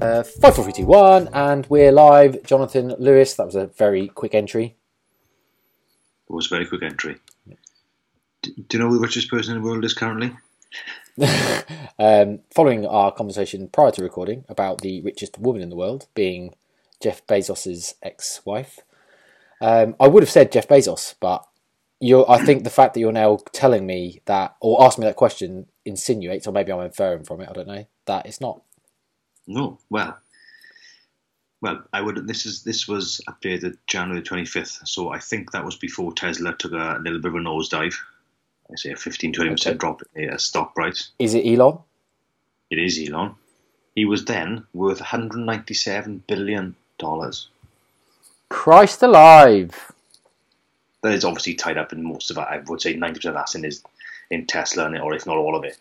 Uh, five, four, three, two, one, and we're live. Jonathan Lewis. That was a very quick entry. It was a very quick entry. D- do you know who the richest person in the world is currently? um, following our conversation prior to recording about the richest woman in the world being Jeff Bezos's ex-wife, um, I would have said Jeff Bezos, but I think the fact that you're now telling me that or asking me that question insinuates, or maybe I'm inferring from it. I don't know that it's not. No. Well, well, I would. This is this was updated January twenty fifth, so I think that was before Tesla took a little bit of a nosedive. I say a 15 20 percent Okay. drop in the uh, stock price. Is it Elon? It is Elon. He was then worth 197 billion dollars. Christ alive! That is obviously tied up in most of it. I would say 90 percent of that's in his in Tesla, and or if not all of it.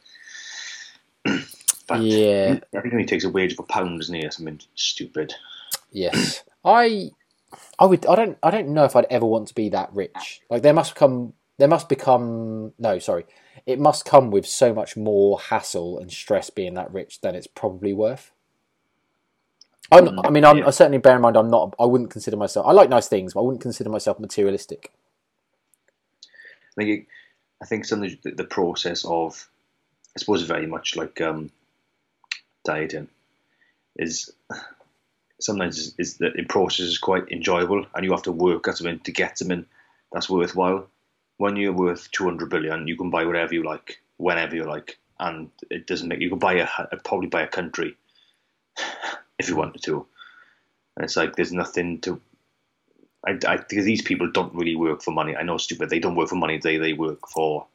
but Yeah. I think he takes a wage of a pound, doesn't he, or something stupid. Yes, I, I would. I don't. I don't know if I'd ever want to be that rich. Like there must come. There must become. No, sorry. It must come with so much more hassle and stress being that rich than it's probably worth. I'm, I mean, I'm Yeah. I certainly bear in mind I'm not. I wouldn't consider myself. I like nice things, but I wouldn't consider myself materialistic. I think it, I think some of the, the process of, I suppose, very much like um, dieting, is sometimes is, is that the process is quite enjoyable, and you have to work at something to get something that's worthwhile. When you're worth two hundred billion, you can buy whatever you like, whenever you like, and it doesn't make you can buy a probably buy a country if you wanted to, and it's like there's nothing to I, I these people don't really work for money. I know, stupid. They don't work for money. They they work for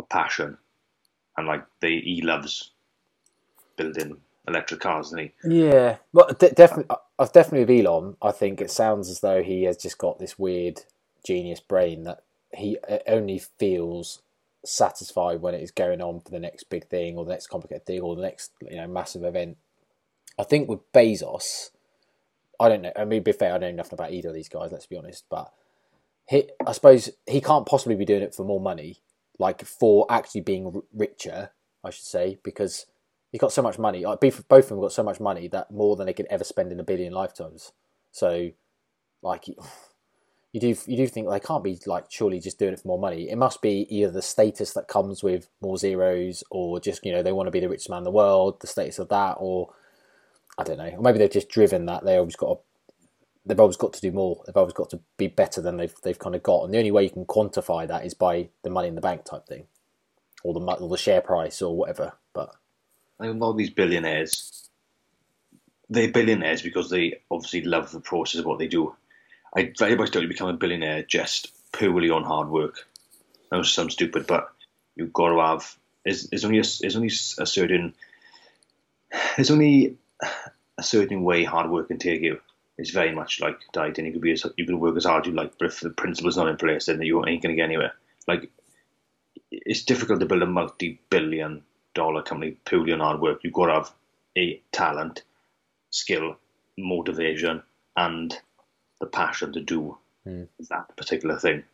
a passion, and like they he loves building electric cars, doesn't he? Yeah, well, de- definitely. I've definitely with Elon. I think it sounds as though he has just got this weird genius brain that he uh, only feels satisfied when it is going on for the next big thing or the next complicated thing or the next you know massive event. I think with Bezos, I don't know. I mean, be fair, I know nothing about either of these guys. Let's be honest, but he, I suppose he can't possibly be doing it for more money, like for actually being richer. I should say because he's got so much money. Both of them got so much money that more than they could ever spend in a billion lifetimes. So, like, you do you do think they can't be like surely just doing it for more money. It must be either the status that comes with more zeros, or just you know they want to be the richest man in the world, the status of that, or I don't know, or maybe they're just driven that they always got to, they've always got to do more. They've always got to be better than they've they've kind of got, and the only way you can quantify that is by the money in the bank type thing, or the or the share price or whatever. But I think a lot of these billionaires, they're billionaires because they obviously love the process of what they do. I very much don't become a billionaire just purely on hard work. That was some stupid, but you've got to have. There's, there's only a, only a certain there's only a certain way hard work can take you. It's very much like dieting. You could be as, you can work as hard as you like, but if the principle's not in place, then you ain't going to get anywhere. Like it's difficult to build a multi-billion dollar company purely on hard work. You've got to have a talent, skill, motivation, and the passion to do Hmm. that particular thing.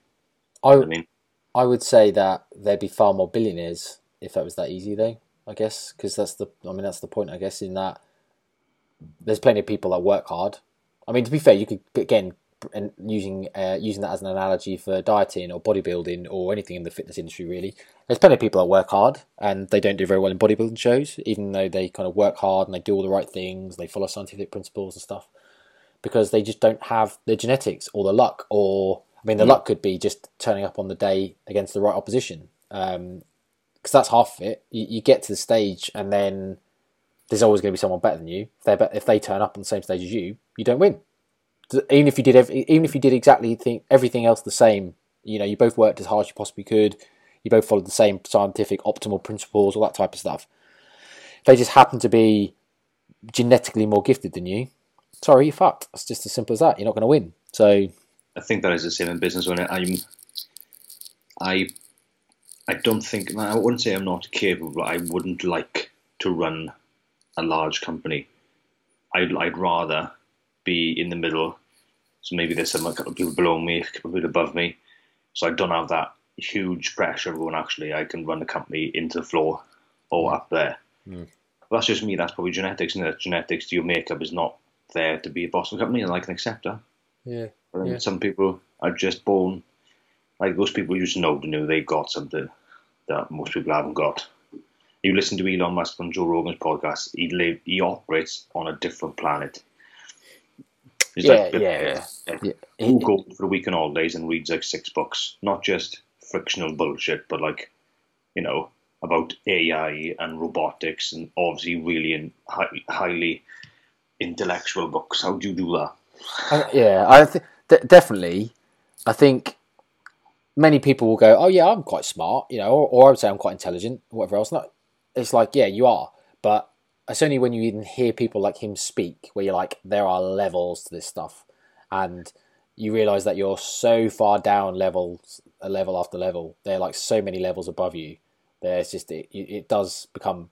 I I mean, I would say that there'd be far more billionaires if that was that easy, though. I guess because that's the I mean that's the point. I guess in that there's plenty of people that work hard. I mean, to be fair, you could again and using uh, using that as an analogy for dieting or bodybuilding or anything in the fitness industry. Really, there's plenty of people that work hard and they don't do very well in bodybuilding shows, even though they kind of work hard and they do all the right things, they follow scientific principles and stuff, because they just don't have the genetics or the luck or I mean, the luck could be just turning up on the day against the right opposition. Um, because that's half of it. You, you get to the stage, and then there's always going to be someone better than you. If they if they turn up on the same stage as you, you don't win. Even if you did every, even if you did exactly think everything else the same, you know, you both worked as hard as you possibly could. You both followed the same scientific optimal principles, all that type of stuff. If they just happen to be genetically more gifted than you, sorry, you're fucked. It's just as simple as that. You're not going to win. So I think that is the same in business. When I'm, I, I don't think I wouldn't say I'm not capable. I wouldn't like to run a large company I'd I'd rather be in the middle. So maybe there's some a couple of people below me, a couple of people above me. So I don't have that huge pressure going actually I can run the company into the floor or up there. Mm. That's just me, that's probably genetics, and that genetics your makeup is not there to be a boss of a company and I can accept that. Yeah. But Yeah. some people are just born like those people you just know to know they've got something that most people haven't got. You listen to Elon Musk on Joe Rogan's podcast, he live he operates on a different planet. He's Yeah, like, yeah, yeah. Uh, uh, yeah. Who goes for a week on holidays and reads like six books? Not just frictional bullshit, but like, you know, about AI and robotics and obviously really in high, highly intellectual books. How do you do that? I, yeah, I th- d- definitely. I think many people will go, "Oh yeah, I'm quite smart," you know, or, or I would say I'm quite intelligent, whatever else. Not, it's like, yeah, you are, but it's only when you even hear people like him speak where you're like, there are levels to this stuff, and you realise that you're so far down levels, a level after level. There are like so many levels above you. There's just it, it does become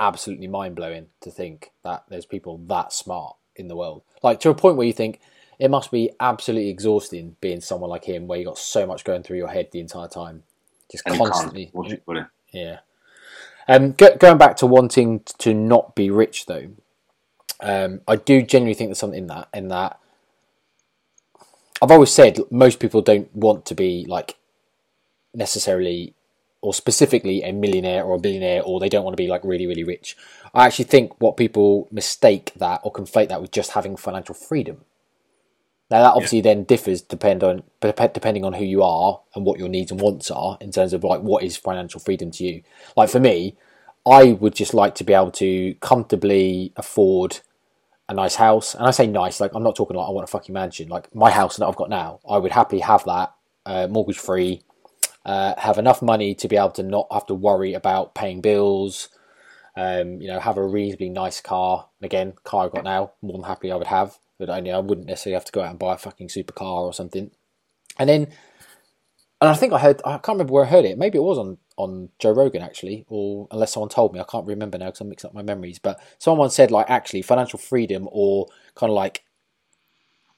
absolutely mind blowing to think that there's people that smart in the world. Like to a point where you think it must be absolutely exhausting being someone like him, where you got so much going through your head the entire time, just And constantly. watch it. Yeah. Um, go, going back to wanting to not be rich, though, um, I do genuinely think there's something in that. In that, I've always said most people don't want to be like necessarily or specifically a millionaire or a billionaire, or they don't want to be like really, really rich. I actually think what people mistake that or conflate that with just having financial freedom. Now that obviously then differs depend on depending on who you are and what your needs and wants are in terms of like what is financial freedom to you. Like for me, I would just like to be able to comfortably afford a nice house, and I say nice, like I'm not talking like I want a fucking mansion. Like my house that I've got now, I would happily have that uh, mortgage free, uh, have enough money to be able to not have to worry about paying bills. Um, you know, have a reasonably nice car. And again, car I've got now, more than happy I would have. But only I wouldn't necessarily have to go out and buy a fucking supercar or something. And then, and I think I heard, I can't remember where I heard it. Maybe it was on on Joe Rogan actually, or unless someone told me, I can't remember now because I mixed up my memories. But someone said like actually financial freedom or kind of like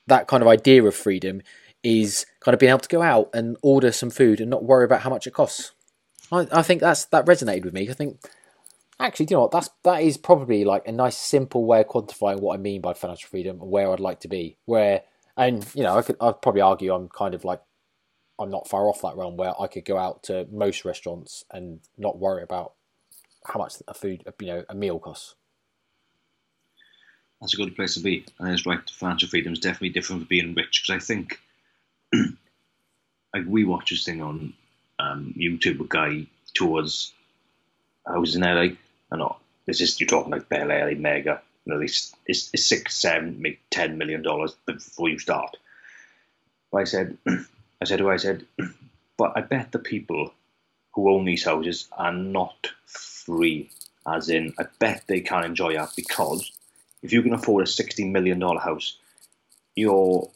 that kind of idea of freedom is kind of being able to go out and order some food and not worry about how much it costs. I, I think that's that resonated with me. I think actually, do you know what? That's that is probably like a nice, simple way of quantifying what I mean by financial freedom and where I'd like to be. Where and you know, I could I'd probably argue I'm kind of like I'm not far off that realm where I could go out to most restaurants and not worry about how much a food you know a meal costs. That's a good place to be. And it's right, financial freedom is definitely different from being rich because I think, like, we watch this thing on um, YouTube, a guy tours houses in LA. I know this is you're talking like Bel Air, mega. You know, it's, it's, it's six, seven, maybe ten million dollars before you start. But I said, I said to I said, but I bet the people who own these houses are not free. As in, I bet they can't enjoy that because if you can afford a sixty million dollar house, you're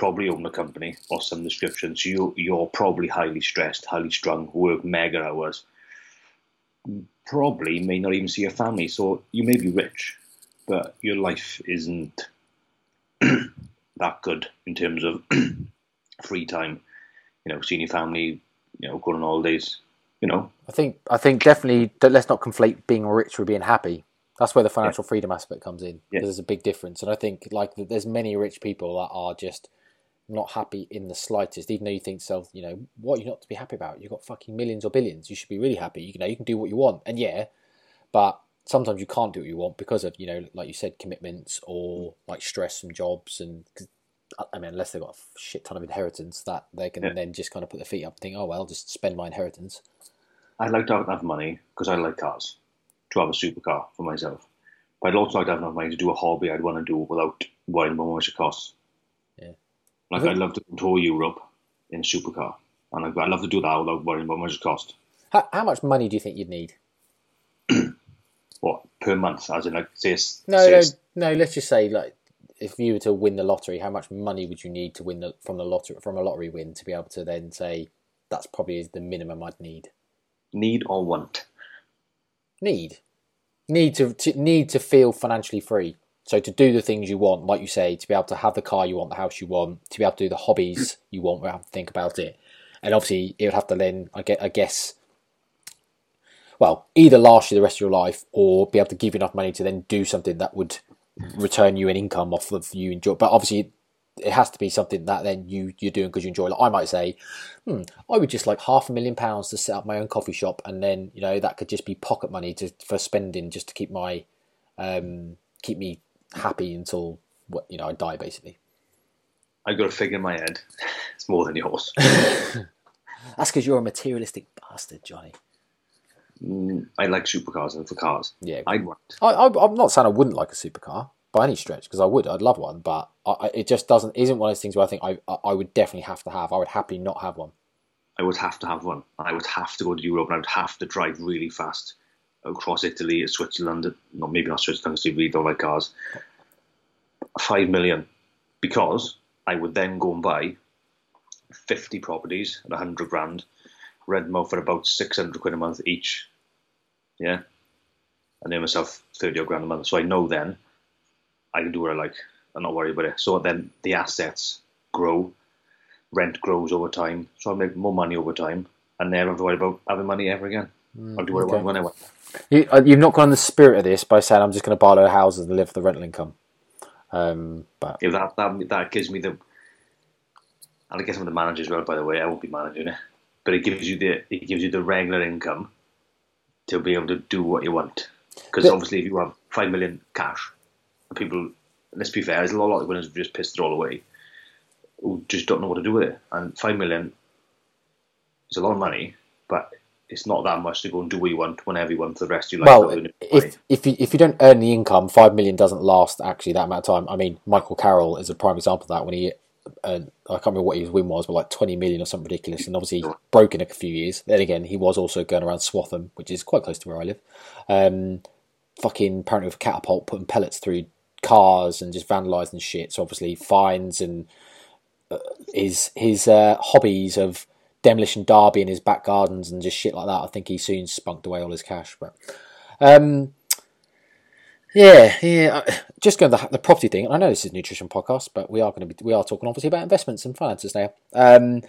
probably own a company or some description. So you you're probably highly stressed, highly strung, work mega hours. Probably may not even see your family. So you may be rich, but your life isn't that good in terms of free time. You know, seeing your family, you know, going on holidays. You know, I think I think definitely that let's not conflate being rich with being happy. That's where the financial freedom aspect comes in. Yeah. There's a big difference, and I think like there's many rich people that are just not happy in the slightest. Even though you think yourself, you know, what are you not to be happy about? You've got fucking millions or billions. You should be really happy. You know, you can do what you want, and yeah, but sometimes you can't do what you want because of you know, like you said, commitments or like stress from jobs and. 'cause, uh, I mean, unless they've got a shit ton of inheritance, that they can Yeah. then just kind of put their feet up and think, "Oh well, I'll just spend my inheritance." I'd like to have enough money because I like cars to have a supercar for myself. But I'd also like to have enough money to do a hobby I'd want to do without worrying about how much it costs. Like I'd love to tour Europe in a supercar, and I'd, I'd love to do that without worrying about how much it costs. How, how much money do you think you'd need? What per month? As in, like, say, No, say no, no. Let's just say, like, if you were to win the lottery, how much money would you need to win the, from the lottery from a lottery win to be able to then say that's probably the minimum I'd need? need or want. Need, need to, to need to feel financially free. So to do the things you want, like you say, to be able to have the car you want, the house you want, to be able to do the hobbies you want without to think about it, and obviously it would have to then, I get, I guess, well, either last you the rest of your life or be able to give you enough money to then do something that would return you an income off of you enjoy. But obviously, it has to be something that then you you're doing because you enjoy. Like I might say, hmm, I would just like half a million pounds to set up my own coffee shop, and then you know that could just be pocket money to for spending just to keep my um, keep me happy until what you know I die basically. I got a figure in my head. It's more than yours. That's because you're a materialistic bastard, Johnny. Mm, I like supercars and for cars. Yeah, I'd want. I, I, I'm not saying I wouldn't like a supercar by any stretch because I would. I'd love one, but I, I- it just doesn't. Isn't one of those things where I think I, I I would definitely have to have. I would happily not have one. I would have to have one. I would have to go to Europe and I would have to drive really fast across Italy, Switzerland, not maybe not Switzerland because we don't like cars. Five million, because I would then go and buy fifty properties at a hundred grand, rent them out for about six hundred quid a month each. Yeah, and earn myself thirty odd grand a month. So I know then I can do what I like. I'm not worry about it. So then the assets grow, rent grows over time, so I make more money over time, and never have to worry about having money ever again. I'll do what I want when I want. You, uh, you've not gone in the spirit of this by saying I'm just going to buy a load of houses and live for the rental income. Um, but If that that that gives me the, and I guess I'm the manager as well. By the way, I won't be managing it, but it gives you the it gives you the regular income to be able to do what you want. Because obviously, if you have five million cash, people, let's be fair, there's a lot of winners who just pissed it all away, who just don't know what to do with it. And five million is a lot of money, but it's not that much to go and do what you want whenever you want for the rest of your life. well, not doing it right. if if you, if you don't earn the income, five million doesn't last actually that amount of time. I mean, Michael Carroll is a prime example of that. When he, uh, I can't remember what his win was, but like twenty million or something ridiculous, and obviously broke in a few years. Then again, he was also going around Swaffham, which is quite close to where I live. Um, fucking apparently with a catapult putting pellets through cars and just vandalising shit. So obviously fines and uh, his his uh, hobbies of demolition derby in his back gardens and just shit like that. I think he soon spunked away all his cash. But um, yeah, yeah. Just going to the, the property thing. I know this is a nutrition podcast, but we are going to be we are talking obviously about investments and finances now. Um,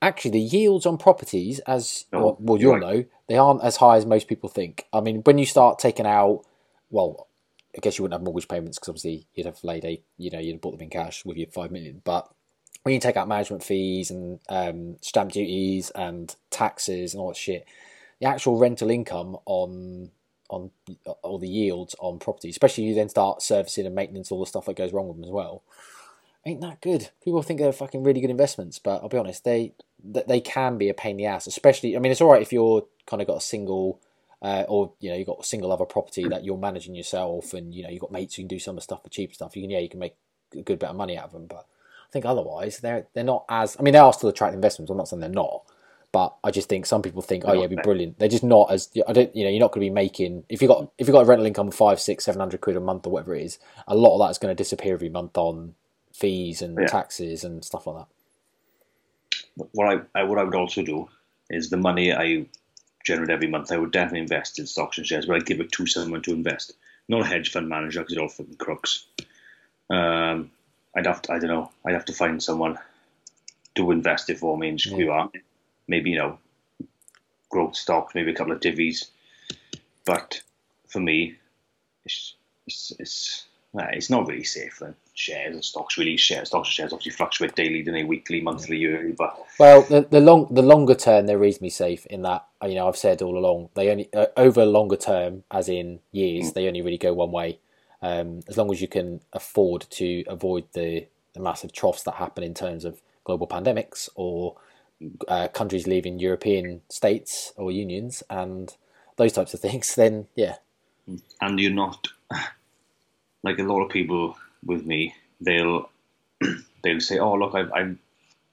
actually, the yields on properties, as No, well, well you'll know, they aren't as high as most people think. I mean, when you start taking out, well, I guess you wouldn't have mortgage payments because obviously you'd have laid a, you know, you'd have bought them in cash with your five million. But when you take out management fees and um, stamp duties and taxes and all that shit, the actual rental income on on or the yields on property, especially you then start servicing and maintenance, all the stuff that goes wrong with them as well, ain't that good. People think they're fucking really good investments, but I'll be honest, they they can be a pain in the ass. Especially, I mean, it's all right if you're kind of got a single. Uh, or you know you've got a single other property that you're managing yourself, and you know you've got mates who can do some of the stuff for cheap stuff. You can yeah you can make a good bit of money out of them, but think otherwise they're they're not as. I mean, they are still attractive investments. I'm not saying they're not, but I just think some people think, oh They're yeah, it'd be brilliant. They're just not as. I don't. You know, you're not going to be making if you got if you got a rental income of five, six, seven hundred quid a month or whatever it is. A lot of that is going to disappear every month on fees and Yeah. taxes and stuff like that. what I, I what I would also do is the money I generate every month, I would definitely invest in stocks and shares, but I'd give it to someone to invest, not a hedge fund manager because they're all fucking crooks. Um, I'd have to, I don't know, I'd have to find someone to invest it for me and just yeah. maybe you know, growth stocks, maybe a couple of divvies, but for me, it's it's it's, nah, it's not really safe then shares and stocks really shares stocks and shares obviously fluctuate daily, don't they? Weekly, monthly, yearly. But well, the, the long the longer term they're reasonably safe in that you know I've said all along they only uh, over longer term, as in years, mm. they only really go one way. Um, as long as you can afford to avoid the, the massive troughs that happen in terms of global pandemics or uh, countries leaving European states or unions and those types of things, then yeah. And you're not like a lot of people with me, they'll they'll say, "Oh, look, I'm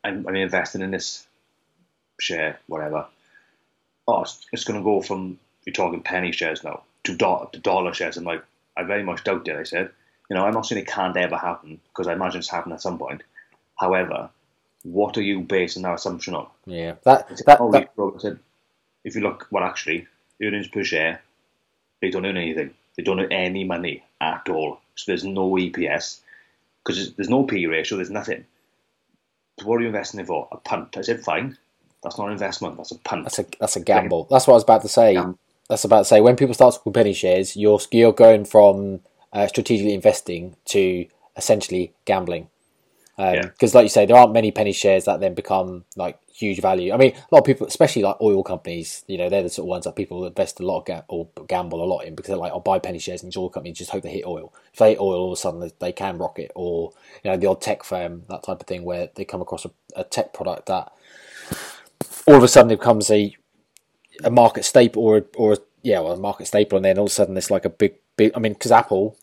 I'm I'm investing in this share, whatever. Oh, it's, it's going to go from you're talking penny shares now to, do, to dollar shares." I'm like, I very much doubt it. I said, you know, I'm not saying it can't ever happen because I imagine it's happened at some point. However, what are you basing that assumption on? Yeah, that that, oh, that I said, if you look, well, actually, earnings per share, they don't earn anything. They don't earn any money. at all. So there's no EPS because there's no P ratio. There's nothing. So what are you investing in for? A punt. I said fine. That's not an investment. That's a punt. That's a that's a gamble. That's what I was about to say. That's about to say. When people start to talking penny shares, you're you're going from uh, strategically investing to essentially gambling. Because, um, like you say, there aren't many penny shares that then become like huge value. I mean, a lot of people, especially like oil companies, you know, they're the sort of ones that people invest a lot of ga- or gamble a lot in because they're like, I'll buy penny shares and oil companies just hope they hit oil. If they hit oil, all of a sudden they, they can rocket. Or you know, the odd tech firm, that type of thing, where they come across a, a tech product that all of a sudden it becomes a a market staple or or yeah, well, a market staple, and then all of a sudden it's like a big big. I mean, because Apple,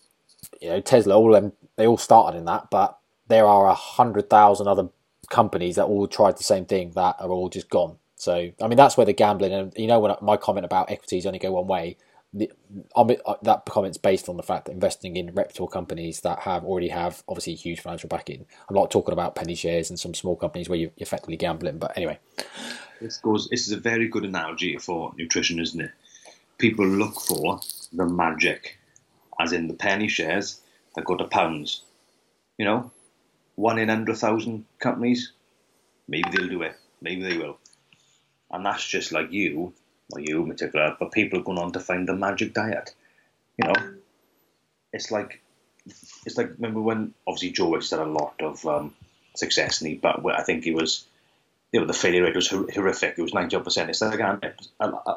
you know, Tesla, all them they all started in that, but there are a hundred thousand other companies that all tried the same thing that are all just gone. So I mean that's where the gambling and you know when my comment about equities only go one way, the, uh, that comment's based on the fact that investing in reputable companies that have already have obviously huge financial backing. I'm not talking about penny shares and some small companies where you're effectively gambling, but anyway. This goes. This is a very good analogy for nutrition, isn't it? People look for the magic, as in the penny shares that go to pounds. You know, one in hundred thousand companies, maybe they'll do it. Maybe they will. And that's just like you, or you in particular, but people are going on to find the magic diet. You know, it's like it's like remember when obviously Joe Wicks had a lot of um, success, and he, but I think he was, you know, the failure rate was horrific. It was ninety percent. It's like a,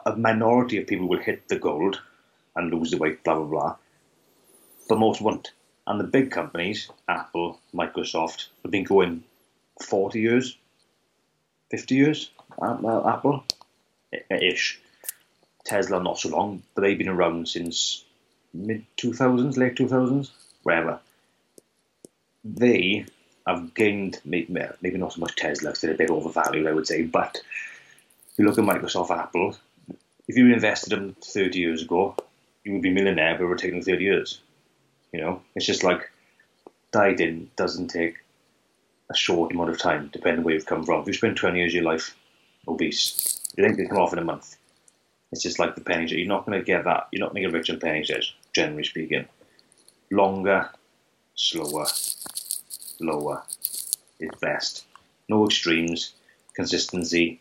a, minority of people will hit the gold and lose the weight, blah blah blah, but most won't. And the big companies, Apple, Microsoft, have been going 40 years, 50 years, uh, Apple, ish. Tesla, not so long, but they've been around since mid 2000s, late 2000s, wherever. They have gained, maybe, not so much Tesla, because they're a bit overvalued, I would say, but if you look at Microsoft, Apple, if you invested them 30 years ago, you would be millionaire, but it would take them 30 years. You know, it's just like dieting doesn't take a short amount of time, depending where you've come from. If you spend 20 years of your life obese, you think they come off in a month. It's just like the penny You're not going to get that. You're not to get rich on penny shares, generally speaking. Longer, slower, lower is best. No extremes, consistency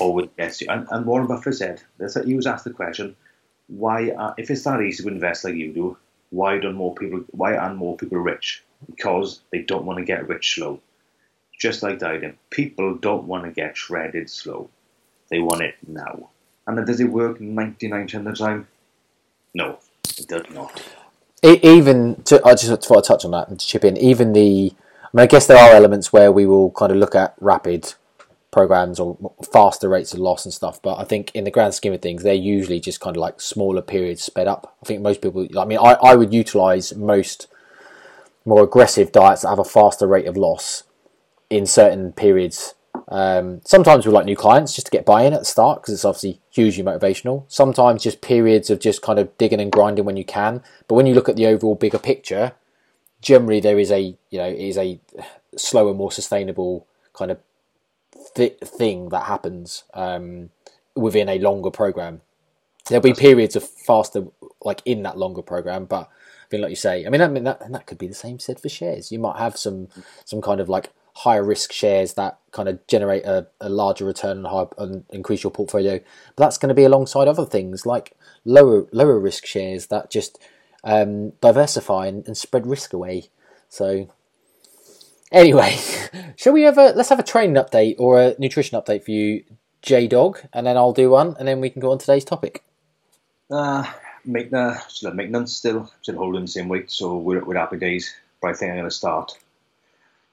always gets you. And, and Warren Buffett said, he was asked the question, why, uh, if it's that easy to invest like you do, why don't more people? Why aren't more people rich? Because they don't want to get rich slow. Just like dieting, people don't want to get shredded slow. They want it now. And does it work 99% of the time? No, it does not. Even to, I just want to touch on that and chip in. Even the, I mean, I guess there are elements where we will kind of look at rapid programs or faster rates of loss and stuff. But I think in the grand scheme of things, they're usually just kind of like smaller periods sped up. I think most people, I mean, I, I would utilize most more aggressive diets that have a faster rate of loss in certain periods. Um, sometimes with like new clients just to get buy-in at the start because it's obviously hugely motivational. Sometimes just periods of just kind of digging and grinding when you can. But when you look at the overall bigger picture, generally there is a you know is a slower, more sustainable kind of th- thing that happens um, within a longer program. There'll be periods of faster, like in that longer program, but I mean, like you say, I mean, I mean that and that could be the same said for shares. You might have some some kind of like higher risk shares that kind of generate a, a larger return and, and increase your portfolio. But that's going to be alongside other things like lower lower risk shares that just um, diversify and, and, spread risk away. So Anyway, shall we have a let's have a training update or a nutrition update for you, J Dog, and then I'll do one, and then we can go on today's topic. Uh, make still maintenance still still holding the same weight, so we're we're happy days. But I think I'm gonna start.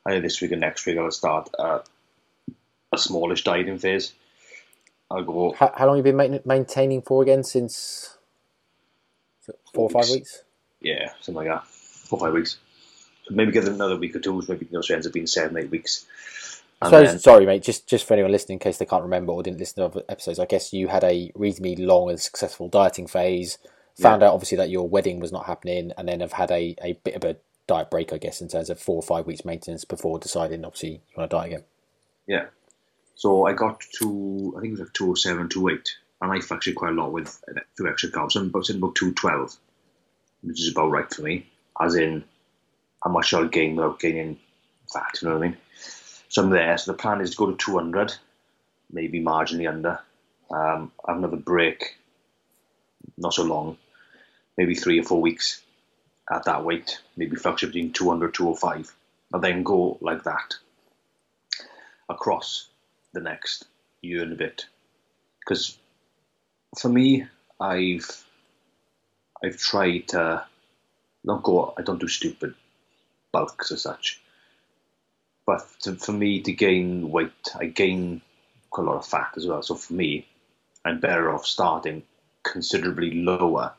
Either this week or next week, I'll start uh, a smallish dieting phase. I'll go. How, how long have you been maintaining for again? Since four or five weeks? Yeah, something like that. Four or five weeks maybe give them another week or two. Maybe you know, so it ends up being seven, eight weeks. so then, sorry, mate. Just just for anyone listening, in case they can't remember or didn't listen to other episodes, I guess you had a reasonably long and successful dieting phase. Found yeah. out obviously that your wedding was not happening, and then have had a, a bit of a diet break, I guess, in terms of four or five weeks maintenance before deciding obviously you want to diet again. Yeah. So I got to I think it was like 207, 208, and I fractured quite a lot with a few extra carbs. I'm about, about 212 which is about right for me. As in, how much I'll gain without gaining fat. You know what I mean? So I'm there. So the plan is to go to 200, maybe marginally under. Um, have another break, not so long, maybe three or four weeks at that weight, maybe fluctuate between 200 205, and then go like that across the next year and a bit. Because for me, I've I've tried to not go. I don't do stupid bulks as such, but to, for me to gain weight, I gain quite a lot of fat as well. So for me, I'm better off starting considerably lower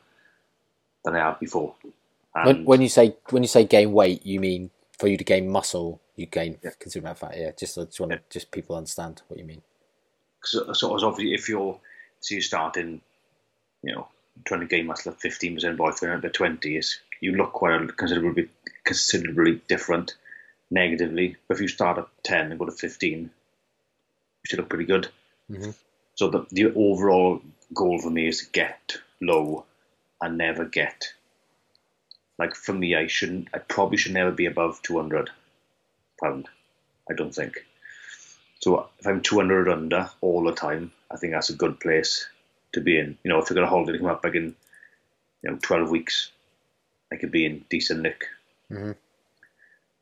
than I have before. When, when, you say when you say gain weight, you mean for you to gain muscle, you gain yeah. considerable fat. Yeah, just I just want yeah. just people understand what you mean. So, so obviously, if you're so you're starting, you know, trying to gain muscle at fifteen percent body fat at twenty, is you look quite considerably considerably different negatively. But if you start at ten and go to fifteen, you should look pretty good. Mm-hmm. So the the overall goal for me is to get low and never get like for me, I shouldn't. I probably should never be above two hundred pound. I don't think. So if I'm two hundred under all the time, I think that's a good place to be in. You know, if you're going to hold it come up like in, you know, twelve weeks, I could be in decent nick, mm-hmm.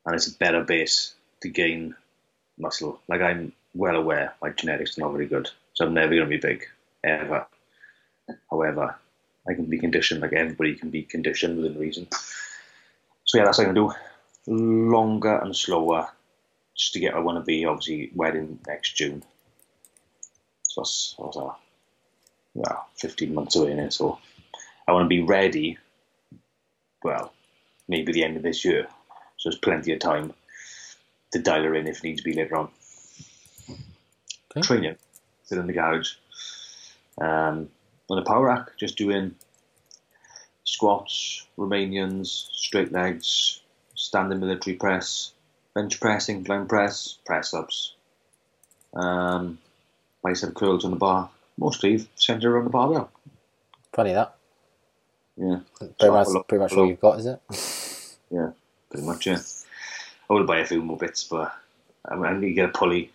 and it's a better base to gain muscle. Like I'm well aware my genetics are not very good, so I'm never going to be big ever. However, I can be conditioned like everybody can be conditioned within reason. So yeah, that's what I'm gonna do. Longer and slower, just to get where I want to be. Obviously, wedding next June. So that's, that's a, well, 15 months away now. So I want to be ready. Well, maybe the end of this year. So there's plenty of time to dial her in if it needs to be later on. Okay. Training, sit in the garage. Um, on the power rack, just doing squats, Romanians, straight legs, standing military press, bench press, incline press, press ups, um, bicep curls on the bar, mostly centered around the barbell. Funny that. Yeah. Pretty much, pretty much all you've got, is it? yeah, pretty much, yeah. I would buy a few more bits, but I, mean, I need to get a pulley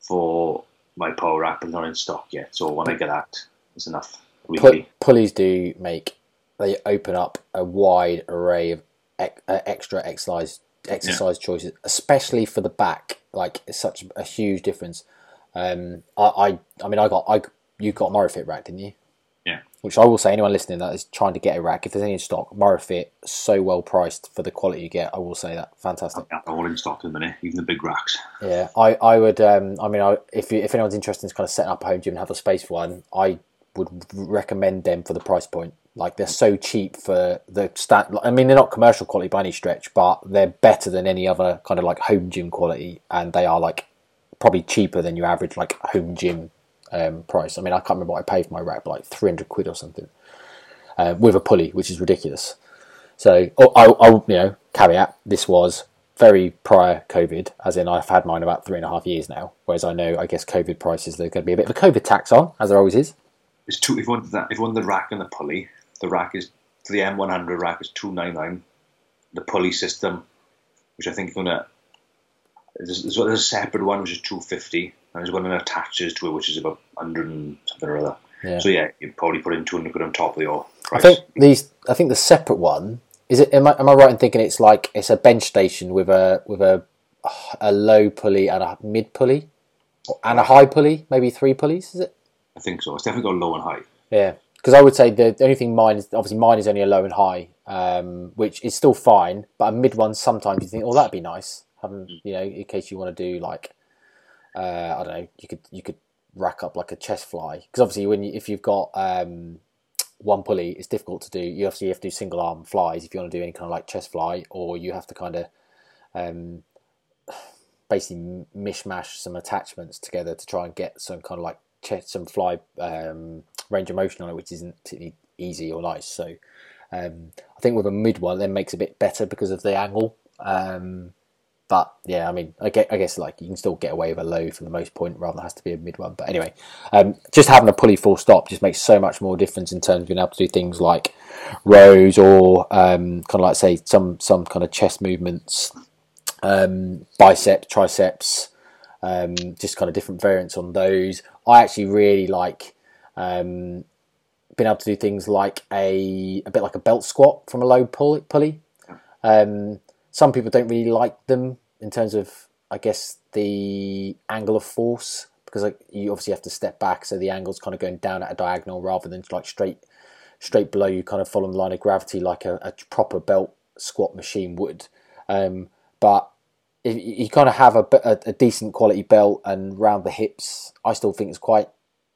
for my power rack, but not in stock yet. So when I get that, is enough. Really. pulleys do make they open up a wide array of ec- uh, extra exercise exercise yeah. choices, especially for the back. Like it's such a huge difference. Um, I, I, I mean, I got I you got Mirafit rack, didn't you? Yeah. Which I will say, anyone listening that is trying to get a rack, if there's any in stock, Mirafit so well priced for the quality you get. I will say that fantastic. Yeah, all in stock at the minute, even the big racks. Yeah, I, I would. Um, I mean, I, if you, if anyone's interested in kind of setting up a home gym and have the space for one, I would recommend them for the price point. Like they're so cheap for the stat. I mean, they're not commercial quality by any stretch, but they're better than any other kind of like home gym quality, and they are like probably cheaper than your average like home gym um, price. I mean, I can't remember what I paid for my rack, but like three hundred quid or something uh, with a pulley, which is ridiculous. So, oh, I, I, you know, caveat: this was very prior COVID, as in I've had mine about three and a half years now. Whereas I know, I guess COVID prices there's going to be a bit of a COVID tax on, as there always is. It's two. If you want that, if you want the rack and the pulley, the rack is for the M100 rack is two nine nine. The pulley system, which I think is gonna there's, there's a separate one which is two fifty, and there's one that attaches to it which is about hundred and something or other. Yeah. So yeah, you probably put in two hundred quid on top of your price. I think these. I think the separate one is it. Am I, am I right in thinking it's like it's a bench station with a with a a low pulley and a mid pulley, and a high pulley, maybe three pulleys. Is it? I think so. It's definitely got low and high. Yeah, because I would say the, the only thing mine is obviously mine is only a low and high, um, which is still fine. But a mid one sometimes you think, oh, that'd be nice. Having mm. you know, in case you want to do like, uh, I don't know, you could you could rack up like a chest fly because obviously when you, if you've got um, one pulley, it's difficult to do. You obviously have to do single arm flies if you want to do any kind of like chest fly, or you have to kind of um, basically mishmash some attachments together to try and get some kind of like some fly um, range of motion on it, which isn't particularly easy or nice. So um, I think with a mid one, then makes a bit better because of the angle. Um, but yeah, I mean, I guess, I guess like you can still get away with a low for the most point rather than has to be a mid one. But anyway, um, just having a pulley full stop just makes so much more difference in terms of being able to do things like rows or um, kind of like say some some kind of chest movements, um, biceps, triceps, um, just kind of different variants on those. I actually really like um, being able to do things like a a bit like a belt squat from a low pulley. Um, some people don't really like them in terms of, I guess, the angle of force because like, you obviously have to step back, so the angle's kind of going down at a diagonal rather than like straight straight below you, kind of follow the line of gravity like a, a proper belt squat machine would. Um, but you kind of have a, a, a, decent quality belt and round the hips, I still think it's quite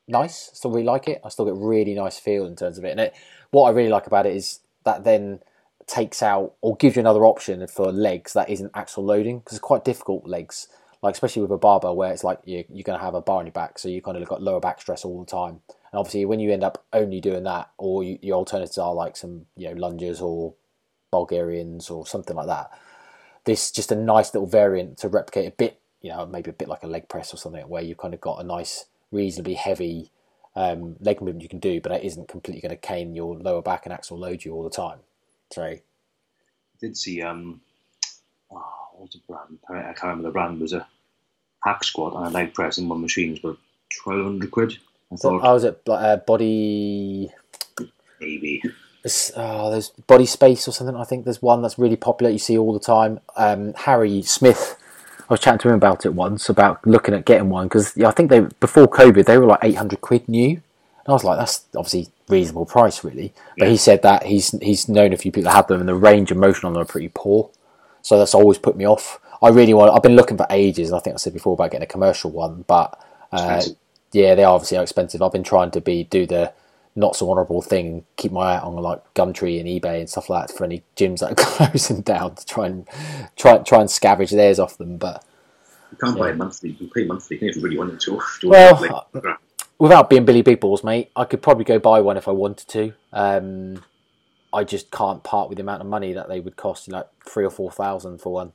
nice. I still really like it. I still get really nice feel in terms of it. And it, what I really like about it is that then takes out or gives you another option for legs that isn't axial loading because it's quite difficult legs like especially with a barbell where it's like you're, you're going to have a bar on your back so you kind of got lower back stress all the time and obviously when you end up only doing that or you, your alternatives are like some you know lunges or bulgarians or something like that this just a nice little variant to replicate a bit you know maybe a bit like a leg press or something where you've kind of got a nice reasonably heavy um, leg movement you can do but it isn't completely going to cane your lower back and axial load you all the time Sorry. I did see um, oh, what was the brand? I can't remember the brand. It was a hack squat and a leg press in one machine for twelve hundred quid. I thought. I was at uh, body. Maybe. There's, oh, there's body space or something. I think there's one that's really popular. You see all the time. Um, Harry Smith. I was chatting to him about it once about looking at getting one because yeah, I think they before COVID they were like eight hundred quid new. And I was like, that's obviously reasonable price, really. But yeah. he said that he's he's known a few people that have them, and the range of motion on them are pretty poor. So that's always put me off. I really want. I've been looking for ages, and I think I said before about getting a commercial one, but uh, yeah, they are obviously expensive. I've been trying to be do the not so honourable thing keep my eye on like Gumtree and eBay and stuff like that for any gyms that are closing down to try and try try and scavenge theirs off them. But you can't yeah. buy it monthly. You can pay monthly if you really wanted to. Well, without being Billy Big Balls, mate, I could probably go buy one if I wanted to. Um, I just can't part with the amount of money that they would cost, you know, like three or four thousand for one.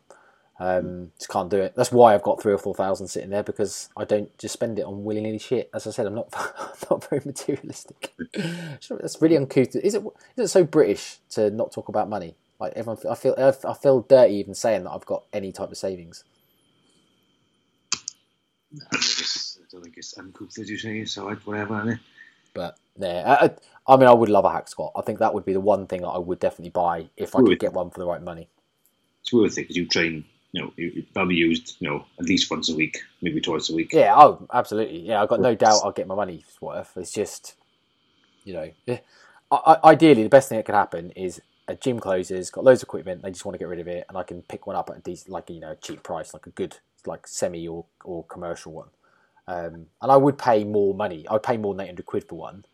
Um, just can't do it. That's why I've got three or four thousand sitting there because I don't just spend it on willy nilly shit. As I said, I'm not not very materialistic. That's really uncouth. Is it is it so British to not talk about money? Like everyone, I feel I feel dirty even saying that I've got any type of savings I don't think it's uncooked as you say, so I'd whatever. But yeah, I, I, mean, I would love a hack squat. I think that would be the one thing that I would definitely buy if I could get one for the right money. It's worth it because you train. You know, that'll be used. You know, at least once a week, maybe twice a week. Yeah. Oh, absolutely. Yeah, I've got no doubt I'll get my money's worth. It's just, you know, yeah. I, ideally the best thing that could happen is a gym closes, got loads of equipment, they just want to get rid of it, and I can pick one up at a decent, like you know, cheap price, like a good, like semi or, or commercial one. Um, and I would pay more money. I'd pay more than 800 quid for one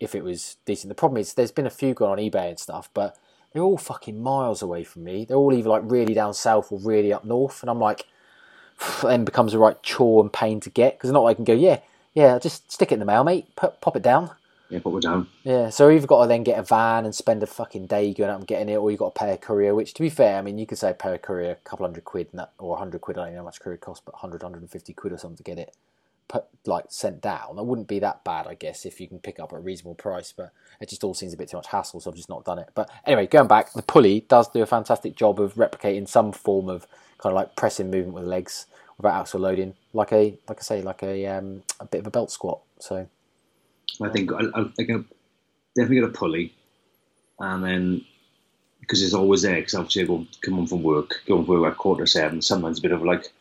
if it was decent. The problem is there's been a few gone on eBay and stuff, but they're all fucking miles away from me. They're all either like really down south or really up north. And I'm like, then becomes a right chore and pain to get because not like I can go, yeah, yeah, just stick it in the mail, mate. Pop, pop it down. Yeah, pop it down. Yeah, so you've got to then get a van and spend a fucking day going out and getting it, or you've got to pay a courier, which to be fair, I mean, you could say pay a courier a couple hundred quid or a hundred quid, I don't know how much courier costs, but 100, 150 quid or something to get it like sent down. It wouldn't be that bad, I guess, if you can pick up a reasonable price. But it just all seems a bit too much hassle, so I've just not done it. But anyway, going back, the pulley does do a fantastic job of replicating some form of kind of like pressing movement with legs without axial loading, like a like I say, like a um, a bit of a belt squat. So I think I, I think I'll definitely get a pulley, and then because it's always there. Because obviously I go come home from work, go from work at quarter seven. Sometimes a bit of like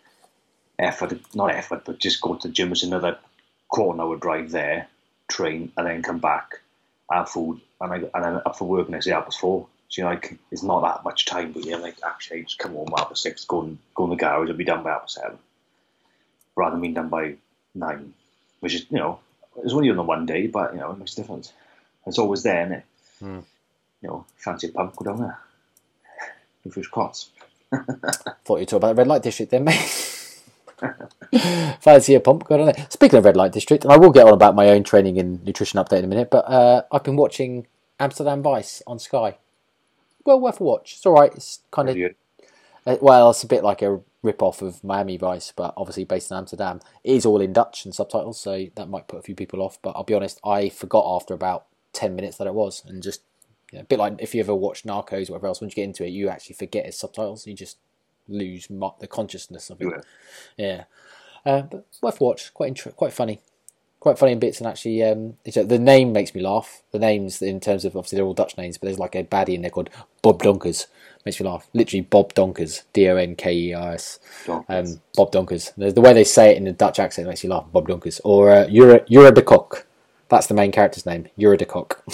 effort, not effort, but just go to the gym. It's another quarter hour drive there, train, and then come back, have food, and I and then up for work next day half four. So you know, like it's not that much time, but yeah, like actually just come home half past six, go and go in the garage, and be done by half past seven, rather than being done by nine, which is you know it's only on the one day, but you know it makes a difference. It's always there, isn't it? Mm. You know, fancy a pump, go down there. Fish cots. Thought you were talking about the red light district then, mate. Fancy a pump, go on there. Speaking of red light district, and I will get on about my own training and nutrition update in a minute, but uh, I've been watching Amsterdam Vice on Sky. Well worth a watch. It's all right. It's kind of uh, well, it's a bit like a rip off of Miami Vice, but obviously based in Amsterdam. It is all in Dutch and subtitles, so that might put a few people off. But I'll be honest, I forgot after about ten minutes that it was, and just you know, a bit like if you ever watch Narcos or whatever else. Once you get into it, you actually forget its subtitles. You just lose mo- the consciousness of it. Yeah. Yeah, uh, but worth watch. Quite inter- quite funny, quite funny in bits. And actually, um, the name makes me laugh. The names in terms of obviously they're all Dutch names, but there's like a baddie in there called Bob Donkers. Makes me laugh. Literally Bob Donkers, D O N K E R S. Um, Bob Donkers. The, the way they say it in the Dutch accent makes you laugh. Bob Donkers or uh, Jurre Jurre de Cock. That's the main character's name. Jurre de Cock.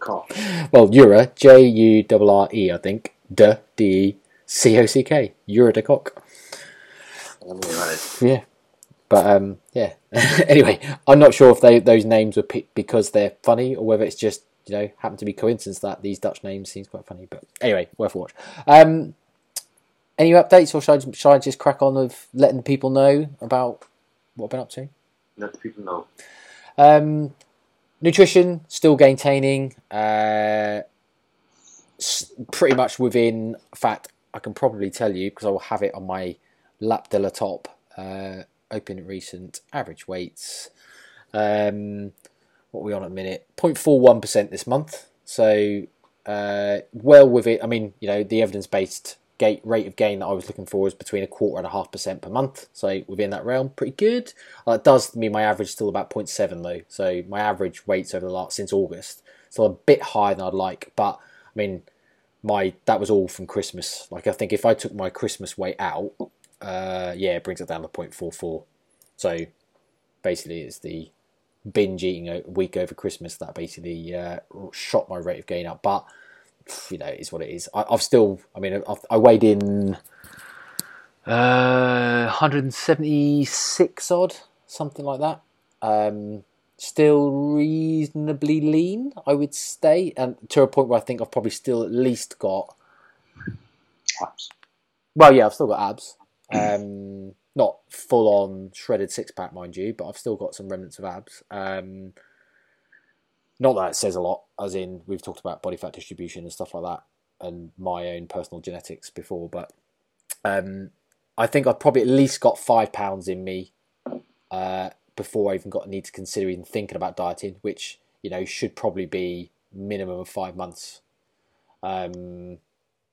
Cop. Well, Jurre, J U R R E, I think. De D E C O C K. De Cock. Yeah, but um, yeah. anyway, I'm not sure if they those names were picked because they're funny or whether it's just you know happened to be coincidence that these Dutch names seems quite funny. But anyway, worth a watch. Um, any updates, or should I, should I just crack on with letting the people know about what I've been up to? Let the people know. Um, nutrition still maintaining. Uh, pretty much within. In fact, I can probably tell you because I will have it on my lap de la top. Uh, open recent average weights. Um, what are we on at the minute? 0.41 percent this month. So uh, well with it. I mean, you know, the evidence based rate of gain that I was looking for was between a quarter and a half percent per month. So within that realm, pretty good. Uh, it does mean my average is still about 0.7 though. So my average weights over the last since August still a bit higher than I'd like. But I mean, my that was all from Christmas. Like I think if I took my Christmas weight out, uh, yeah, it brings it down to 0.44. So basically, it's the binge eating a week over Christmas that basically uh, shot my rate of gain up. But you know, it is what it is. I, I've still, I mean, I've, I weighed in uh, 176 odd, something like that. Um, still reasonably lean, I would say, and to a point where I think I've probably still at least got. Abs. Well, yeah, I've still got abs. Um, not full on shredded six pack, mind you, but I've still got some remnants of abs. Um, not that it says a lot, as in we've talked about body fat distribution and stuff like that, and my own personal genetics before, but um, I think I've probably at least got five pounds in me uh, before I even got need to consider even thinking about dieting, which you know should probably be minimum of five months. Um,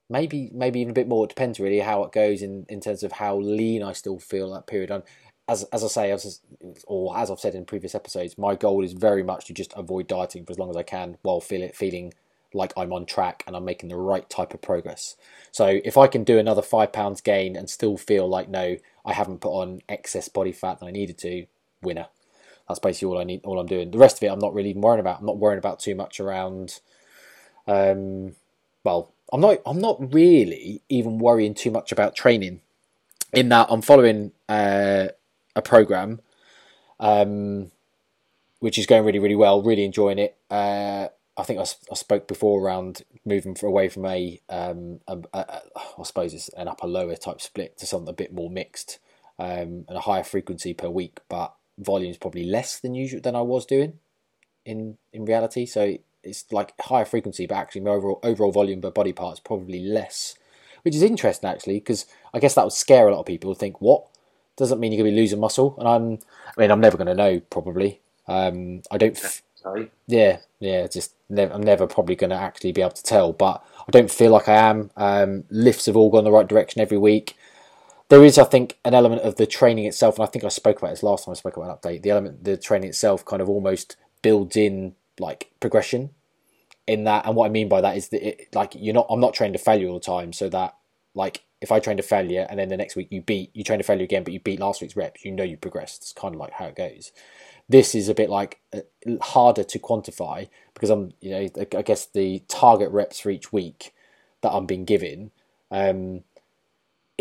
maybe maybe even a bit more. It depends really how it goes in, in terms of how lean I still feel that period. And as as I say, as or as I've said in previous episodes, my goal is very much to just avoid dieting for as long as I can while feel it feeling like I'm on track and I'm making the right type of progress. So if I can do another five pounds gain and still feel like no, I haven't put on excess body fat than I needed to, winner. That's basically all I need. All I'm doing. The rest of it, I'm not really even worrying about. I'm not worrying about too much around. Um, well, I'm not. I'm not really even worrying too much about training. In that, I'm following uh, a program, um, which is going really, really well. Really enjoying it. Uh, I think I spoke before around moving away from a, um, a, a, a, I suppose it's an upper lower type split to something a bit more mixed um, and a higher frequency per week, but volume's probably less than usual than I was doing in in reality. So it's like higher frequency, but actually my overall overall volume per body part is probably less, which is interesting actually because I guess that would scare a lot of people. to Think what doesn't mean you're going to be losing muscle, and I'm I mean I'm never going to know probably. Um, I don't. F- Sorry. yeah, yeah, just never, I'm never probably going to actually be able to tell, but I don't feel like I am. Um, lifts have all gone the right direction every week. There is, I think, an element of the training itself, and I think I spoke about this last time I spoke about an update. The element, the training itself, kind of almost builds in like progression in that, and what I mean by that is that it, like you're not, I'm not trained to failure all the time, so that like if I train to failure and then the next week you beat, you train to failure again, but you beat last week's reps, you know you progressed. It's kind of like how it goes this is a bit like uh, harder to quantify because I'm, you know, I guess the target reps for each week that I'm being given um,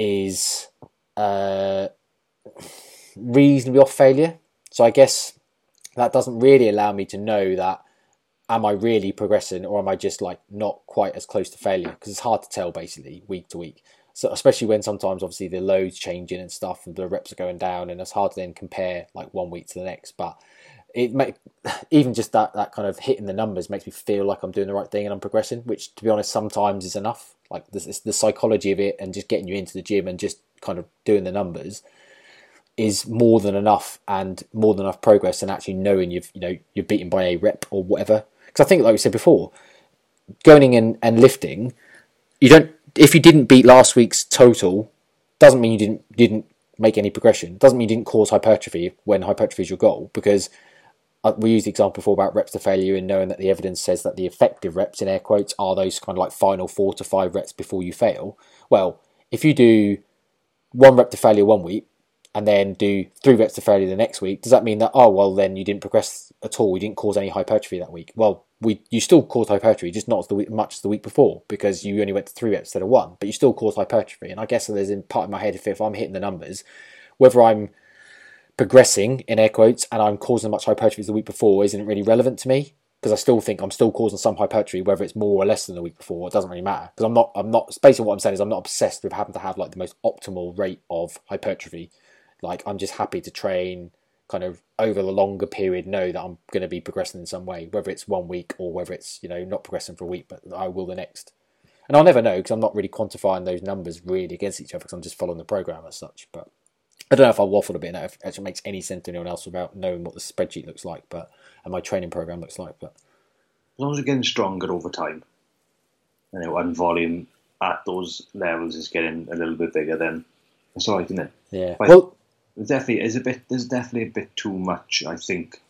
is uh, reasonably off failure. So I guess that doesn't really allow me to know that am I really progressing or am I just like not quite as close to failure because it's hard to tell basically week to week. So especially when sometimes obviously the loads changing and stuff and the reps are going down and it's hard to then compare like one week to the next. But it make even just that that kind of hitting the numbers makes me feel like I'm doing the right thing and I'm progressing, which to be honest sometimes is enough. Like it's the psychology of it and just getting you into the gym and just kind of doing the numbers is more than enough and more than enough progress and actually knowing you've you know you're beaten by a rep or whatever. Because I think, like we said before, going in and lifting, you don't. If you didn't beat last week's total, doesn't mean you didn't didn't make any progression. Doesn't mean you didn't cause hypertrophy when hypertrophy is your goal. Because uh, we used the example before about reps to failure and knowing that the evidence says that the effective reps in air quotes are those kind of like final four to five reps before you fail. Well, if you do one rep to failure one week and then do three reps to failure the next week, does that mean that oh well then you didn't progress at all? You didn't cause any hypertrophy that week. Well, we you still caused hypertrophy, just not as the much as the week before because you only went to three reps instead of one, but you still caused hypertrophy. And I guess there's in part of my head if, if I'm hitting the numbers, whether I'm progressing in air quotes and I'm causing much hypertrophy as the week before isn't really relevant to me because I still think I'm still causing some hypertrophy, whether it's more or less than the week before. It doesn't really matter because I'm not. I'm not. Basically, what I'm saying is I'm not obsessed with having to have like the most optimal rate of hypertrophy. Like I'm just happy to train kind of over the longer period, know that I'm going to be progressing in some way, whether it's one week or whether it's you know not progressing for a week, but I will the next. And I'll never know because I'm not really quantifying those numbers really against each other because I'm just following the program as such. But I don't know if I waffled a bit now, if it actually makes any sense to anyone else about knowing what the spreadsheet looks like, but and my training program looks like. But as long as you're getting stronger over time, you know, and volume at those levels is getting a little bit bigger, then it's all right, isn't it? Yeah. But well, definitely is a bit. There's definitely a bit too much, I think,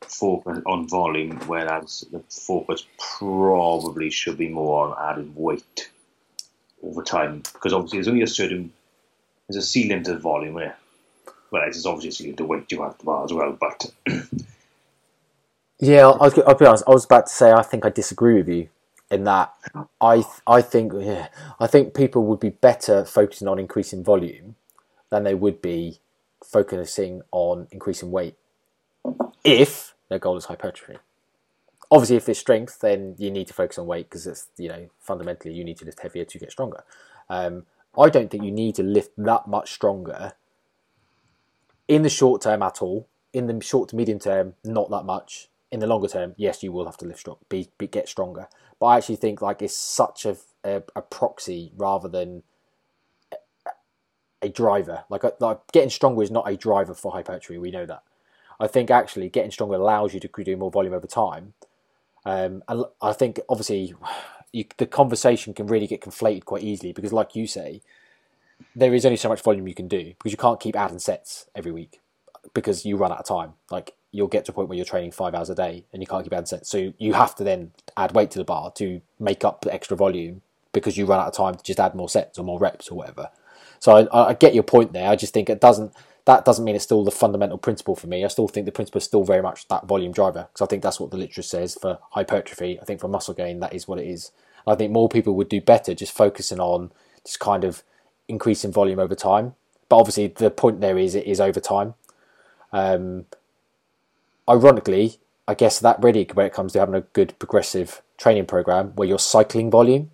focus on volume, whereas the focus probably should be more on adding weight over time, because obviously there's only a certain there's a ceiling to the volume here. Well, it's obviously the weight you have to bar as well, but. yeah, I'll, I'll, be honest. I was about to say I think I disagree with you in that I I think yeah, I think people would be better focusing on increasing volume than they would be focusing on increasing weight if their goal is hypertrophy. Obviously, if it's strength, then you need to focus on weight because it's you know fundamentally you need to lift heavier to get stronger. Um, I don't think you need to lift that much stronger in the short term at all. In the short to medium term, not that much. In the longer term, yes, you will have to lift strong, be, be get stronger. But I actually think like it's such a, a, a proxy rather than a, a driver. Like, like getting stronger is not a driver for hypertrophy. We know that. I think actually getting stronger allows you to do more volume over time. Um, and I think obviously you, the conversation can really get conflated quite easily because, like you say, there is only so much volume you can do because you can't keep adding sets every week because you run out of time. Like you'll get to a point where you're training five hours a day and you can't keep adding sets, so you have to then add weight to the bar to make up the extra volume because you run out of time to just add more sets or more reps or whatever. So I, I get your point there. I just think it doesn't that doesn't mean it's still the fundamental principle for me. I still think the principle is still very much that volume driver because I think that's what the literature says for hypertrophy. I think for muscle gain, that is what it is. I think more people would do better just focusing on just kind of increasing volume over time. But obviously, the point there is it is over time. Um, ironically, I guess that really when it comes to having a good progressive training program where you're cycling volume,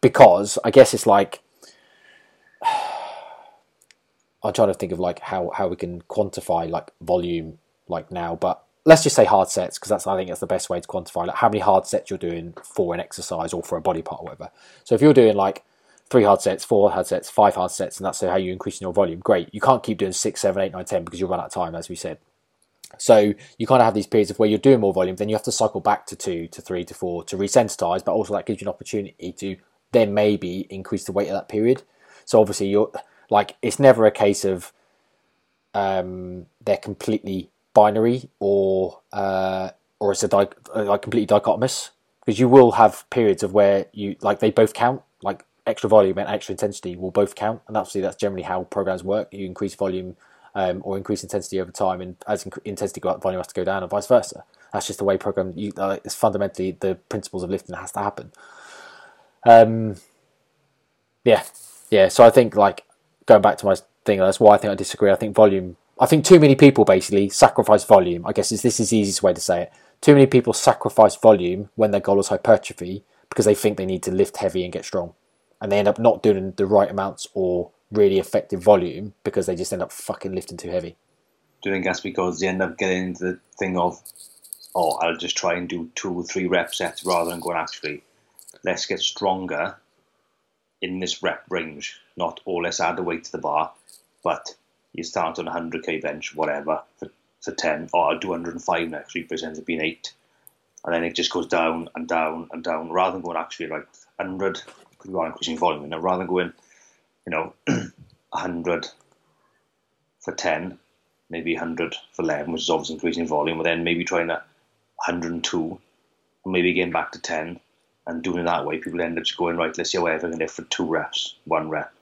because I guess it's like I'm trying to think of like how how we can quantify like volume like now, but let's just say hard sets because that's I think that's the best way to quantify like how many hard sets you're doing for an exercise or for a body part or whatever. So if you're doing like three hard sets, four hard sets, five hard sets, and that's how you're increasing your volume, great. You can't keep doing six, seven, eight, nine, ten because you'll run out of time, as we said. So you kind of have these periods of where you're doing more volume, then you have to cycle back to two, to three, to four to resensitize, but also that gives you an opportunity to then maybe increase the weight of that period. So obviously you're like it's never a case of um, they're completely binary or uh, or it's a di- uh, like completely dichotomous. Because you will have periods of where you like they both count. Like extra volume and extra intensity will both count. And obviously that's generally how programs work. You increase volume um, or increase intensity over time and as intensity go up volume has to go down and vice versa. That's just the way program you, uh, it's fundamentally the principles of lifting has to happen. Um, yeah. Yeah so I think like going back to my thing that's why I think I disagree I think volume I think too many people basically sacrifice volume. I guess is this is the easiest way to say it. Too many people sacrifice volume when their goal is hypertrophy because they think they need to lift heavy and get strong, and they end up not doing the right amounts or really effective volume because they just end up fucking lifting too heavy. Do you think that's because they end up getting into the thing of, oh, I'll just try and do two or three rep sets rather than going actually, let's get stronger in this rep range, not all less add the weight to the bar, but you start on a 100k bench, whatever, for, for 10, or I'll do 105 next week, it ends up being 8. And then it just goes down and down and down, rather than going actually like 100, because you are increasing volume, and rather than going, you know, 100 for 10, maybe 100 for 11, which is obviously increasing volume, but then maybe trying a 102, maybe getting back to 10, and doing it that way, people end up just going, right, let's see how I can for two reps, one rep.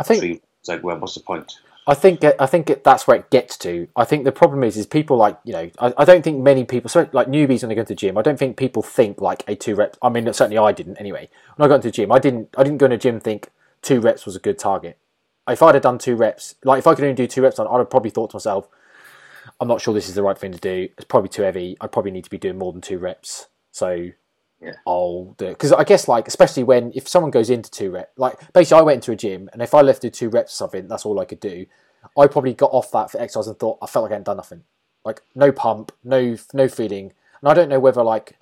I think Three. It's like, well, what's the point? I think I think it, that's where it gets to. I think the problem is is people like you know I, I don't think many people sorry, like newbies when they go to the gym. I don't think people think like a two reps. I mean certainly I didn't anyway. When I got into the gym, I didn't I didn't go in the gym think two reps was a good target. If I'd have done two reps, like if I could only do two reps on, I'd have probably thought to myself, I'm not sure this is the right thing to do. It's probably too heavy. I probably need to be doing more than two reps. So Yeah. I'll do it because I guess like especially when if someone goes into two reps, like basically I went into a gym and if I lifted two reps or something, that's all I could do. I probably got off that for exercise and thought I felt like I hadn't done nothing. Like no pump, no no feeling, and I don't know whether like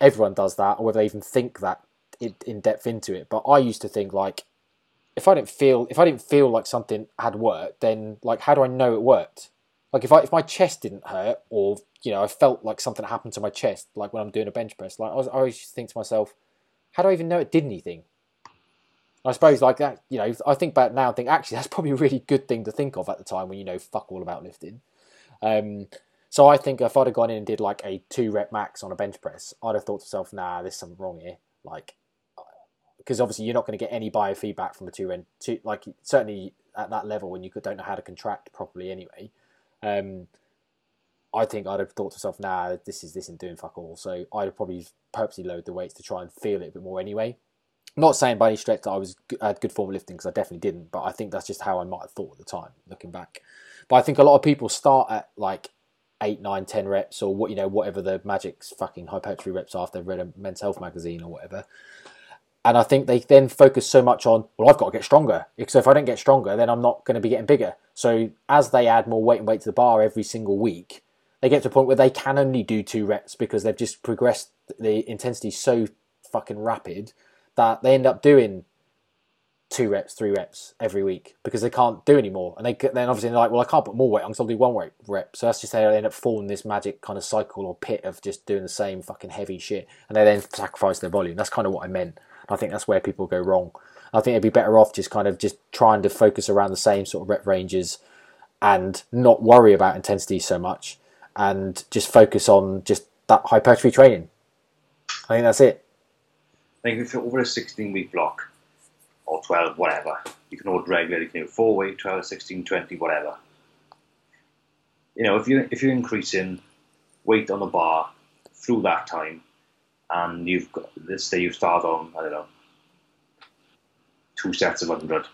everyone does that or whether they even think that in, in depth into it. But I used to think like if I didn't feel if I didn't feel like something had worked, then like how do I know it worked? Like if I if my chest didn't hurt or you know I felt like something happened to my chest, like when I'm doing a bench press, like I, was, I always think to myself, how do I even know it did anything? I suppose like that, you know, I think back now and think actually that's probably a really good thing to think of at the time when you know fuck all about lifting. Um, so I think if I'd have gone in and did like a two rep max on a bench press, I'd have thought to myself, nah, there's something wrong here. Like, because obviously you're not going to get any biofeedback from the two end, two, like certainly at that level when you don't know how to contract properly anyway. Um, I think I'd have thought to myself, nah, this is this isn't doing fuck all. So I'd probably purposely lowered the weights to try and feel it a bit more anyway. Not saying by any stretch that I was g- had good form of lifting because I definitely didn't, but I think that's just how I might have thought at the time, looking back. But I think a lot of people start at like eight, nine, ten reps or what you know, whatever the magic's fucking hypertrophy reps are if they've read a men's health magazine or whatever. And I think they then focus so much on, well, I've got to get stronger. Because if I don't get stronger, then I'm not going to be getting bigger. So as they add more weight and weight to the bar every single week, they get to a point where they can only do two reps because they've just progressed the intensity so fucking rapid that they end up doing two reps, three reps every week because they can't do anymore. And they then obviously they're like, well, I can't put more weight on, so I'll do one weight rep. So that's just how they end up falling this magic kind of cycle or pit of just doing the same fucking heavy shit, and they then sacrifice their volume. That's kind of what I meant. I think that's where people go wrong. I think they'd be better off just kind of just trying to focus around the same sort of rep ranges and not worry about intensity so much and just focus on just that hypertrophy training. I think that's it. I think if you're over a 16 week block or 12, whatever, you can hold regular, you can do 4 week, 12, 16, 20, whatever. You know, if you if you're increasing weight on the bar through that time, and you've got let's say you start on I don't know two sets of 100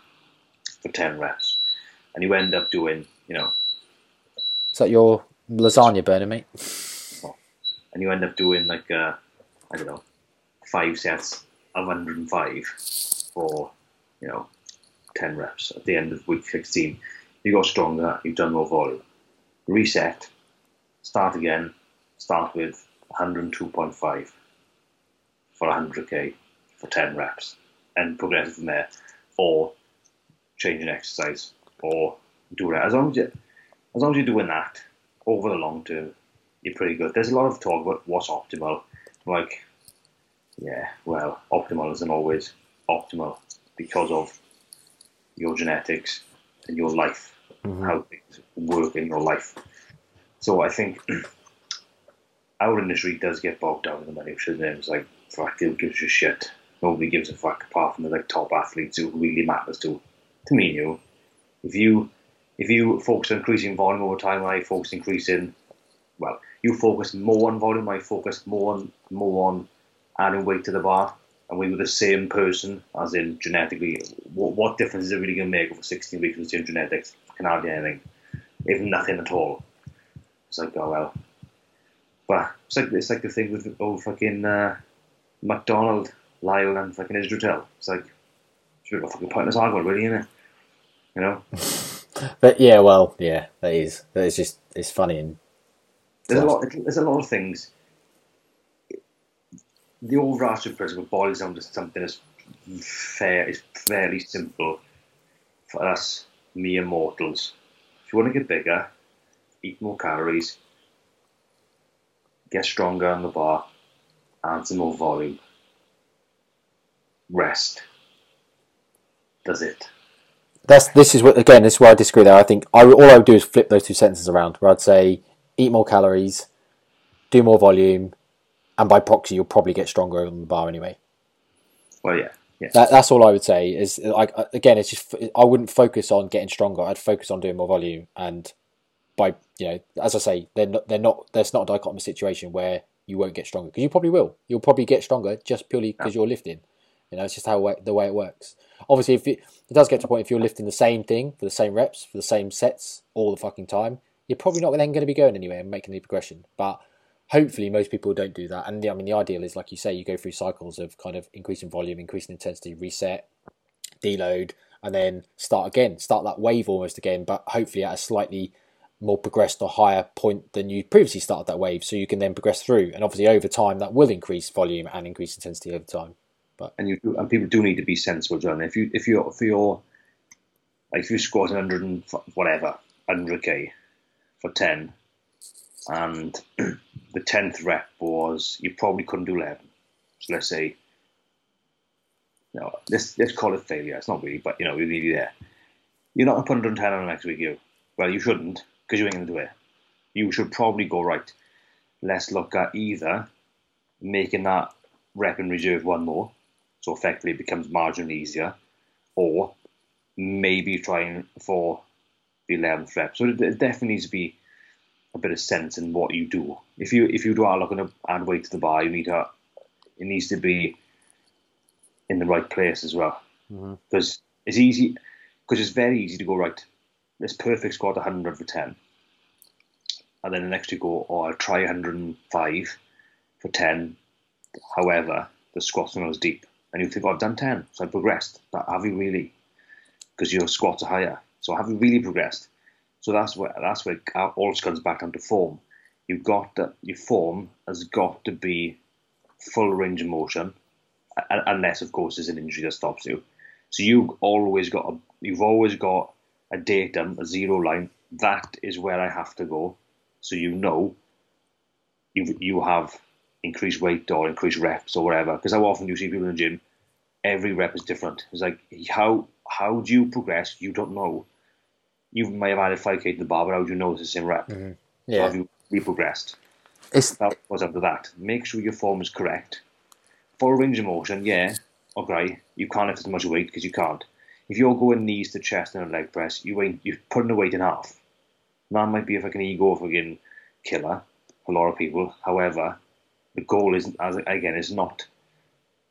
for 10 reps, and you end up doing you know Is that your lasagna burner, mate? and you end up doing like uh, I don't know five sets of 105 for you know 10 reps at the end of week 16 you got stronger you've done more volume. Reset start again start with 102.5 for 100k for 10 reps and progress from there or change an exercise or do that. As long as you as long as you're doing that over the long term you're pretty good. There's a lot of talk about what's optimal. Like, yeah, well, optimal isn't always optimal because of your genetics and your life, mm-hmm. how things work in your life. So I think our industry does get bogged down in the minutia. And it's like, fuck, who gives a shit? Nobody gives a fuck apart from the like top athletes who really matters to to me and you. If you if you focus on increasing volume over time, I focus increasing well, you focus more on volume, I focus more on more on adding weight to the bar, and we were the same person, as in genetically. What, what difference is it really going to make over 16 weeks with the same genetics? Can hardly anything, if nothing at all. It's like, oh well. But it's like it's like the thing with old fucking uh, McDonald, Lyle, and fucking Israetel. It's like it's a bit of a fucking pointless argument, really, isn't it? You know. But yeah, well, yeah, that is. That is just it's funny and There's a lot. There's a lot of things. The overarching principle boils down to something as fair. It's fairly simple for us mere mortals. If you want to get bigger, eat more calories, get stronger on the bar, and some more volume. Rest. Does it? That's this is what again. This is where I disagree. There, I think I, all I would do is flip those two sentences around. Where I'd say eat more calories, do more volume, and by proxy, you'll probably get stronger on the bar anyway. Well, yeah, yeah. That, that's all I would say. Is like uh, again, it's just I wouldn't focus on getting stronger. I'd focus on doing more volume, and by you know, as I say, they're not they're not there's not a dichotomous situation where you won't get stronger because you probably will. You'll probably get stronger just purely because yeah. you're lifting. You know, it's just how the way it works. Obviously, if it, it does get to a point if you're lifting the same thing for the same reps for the same sets all the fucking time, you're probably not then going to be going anywhere and making any progression. But hopefully, most people don't do that. And I mean, the ideal is like you say, you go through cycles of kind of increasing volume, increasing intensity, reset, deload, and then start again, start that wave almost again, but hopefully at a slightly more progressed or higher point than you previously started that wave, so you can then progress through. And obviously, over time, that will increase volume and increase intensity over time. But and you and people do need to be sensible, John. If you if you're for your like if you squat 100 and whatever 100k for 10, and the 10th rep was you probably couldn't do 11. So let's say, you know, let's let's call it failure. It's not really, but you know, we're really there. You're not going to put 110 on the next week, you. Well, you shouldn't because you ain't going to do it. You should probably go right. Let's look at either making that rep in reserve one more, so effectively it becomes marginally easier, or maybe trying for the 11th rep. So it definitely needs to be a bit of sense in what you do. If you if you do are looking to add weight to the bar, you need to it needs to be in the right place as well. Because mm-hmm. it's easy because it's very easy to go right this perfect squat 100 for 10. And then the next you go, oh, I'll try 105 for 10. However, the squat's not as deep. And you think, oh, I've done 10, so I've progressed. But have you really? Because your squats are higher. So have you really progressed? So that's where that's where all comes back down to form. You've got to, your form has got to be full range of motion, unless of course there's an injury that stops you. So you always got a, you've always got a datum, a zero line, that is where I have to go. So you know you you have increased weight or increased reps or whatever. Because how often do you see people in the gym? Every rep is different. It's like how how do you progress? You don't know. You may have added five k to the bar, but how do you know it's the same rep? Mm-hmm. Yeah. So have you re progressed? It's that was to that. Make sure your form is correct. For range of motion, yeah, okay, you can't lift as much weight because you can't if you're going knees to chest and a leg press, you ain't you're putting the weight in half. That might be a fucking ego fucking killer for a lot of people. However, the goal is as again is not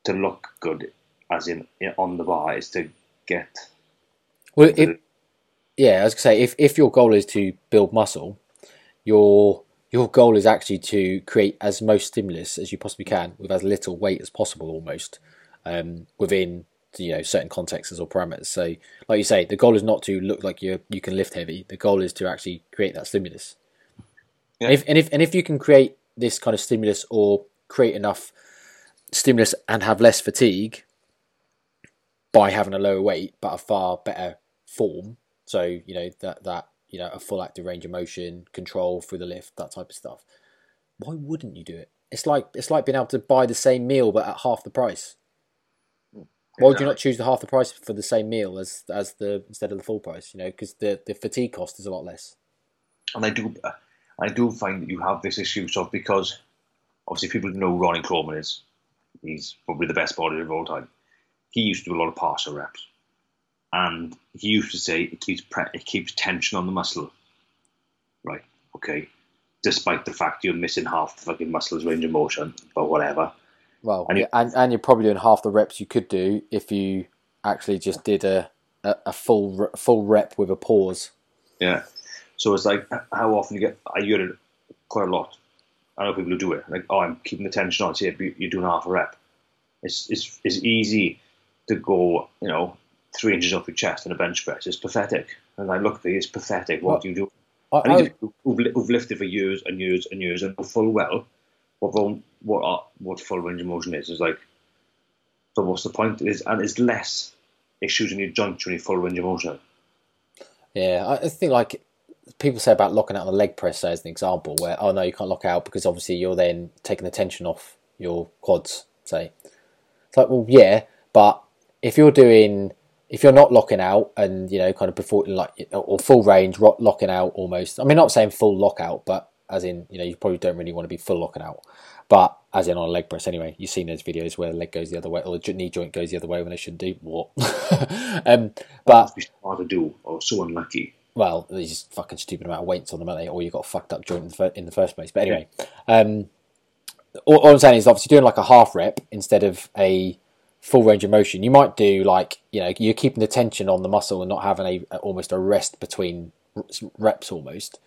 to look good as in on the bar, is to get well if, yeah, as I say, if, if your goal is to build muscle, your your goal is actually to create as most stimulus as you possibly can with as little weight as possible almost um, within you know certain contexts or parameters. So, like you say, the goal is not to look like you you can lift heavy. The goal is to actually create that stimulus. Yeah. And if and if and if you can create this kind of stimulus or create enough stimulus and have less fatigue by having a lower weight but a far better form. So you know that that you know a full active range of motion, control through the lift, that type of stuff. Why wouldn't you do it? It's like it's like being able to buy the same meal but at half the price. Why would you not choose the half the price for the same meal as as the instead of the full price? You know, because the the fatigue cost is a lot less. And I do, I do find that you have this issue sort of because obviously people know Ronnie Coleman is he's probably the best bodybuilder of all time. He used to do a lot of partial reps, and he used to say it keeps pre- it keeps tension on the muscle. Right? Okay. Despite the fact you're missing half the fucking muscle's range of motion, but whatever. Well, and, yeah, and, and you're probably doing half the reps you could do if you actually just did a, a, a full full rep with a pause. Yeah. So it's like how often you get I hear it quite a lot. I know people who do it like oh I'm keeping the tension on. See, you're doing half a rep. It's it's it's easy to go you know three inches off your chest in a bench press. It's pathetic. And I look at it, it's pathetic. What well, do you do? I, I, I who've, who've lifted for years and years and years and know full well what what uh, what full range of motion is. It's like So what's the point? Is and it's less issues in your joints when you full range of motion. Yeah, I think like people say about locking out on the leg press say, as an example, where oh no, you can't lock out because obviously you're then taking the tension off your quads. Say, it's like well, yeah, but if you're doing if you're not locking out and you know kind of before like or full range locking out almost. I mean, not saying full lockout, but as in you know you probably don't really want to be full locking out, but as in on a leg press anyway. You've seen those videos where the leg goes the other way or the knee joint goes the other way when it shouldn't do. What? um, but hard to do or so unlucky. Well, there's just fucking stupid amount of weights on them, aren't they? Or you got a fucked up joint in the, in the first place. But anyway, um, all, all I'm saying is obviously doing like a half rep instead of a full range of motion. You might do like you know you're keeping the tension on the muscle and not having a, almost a rest between reps almost,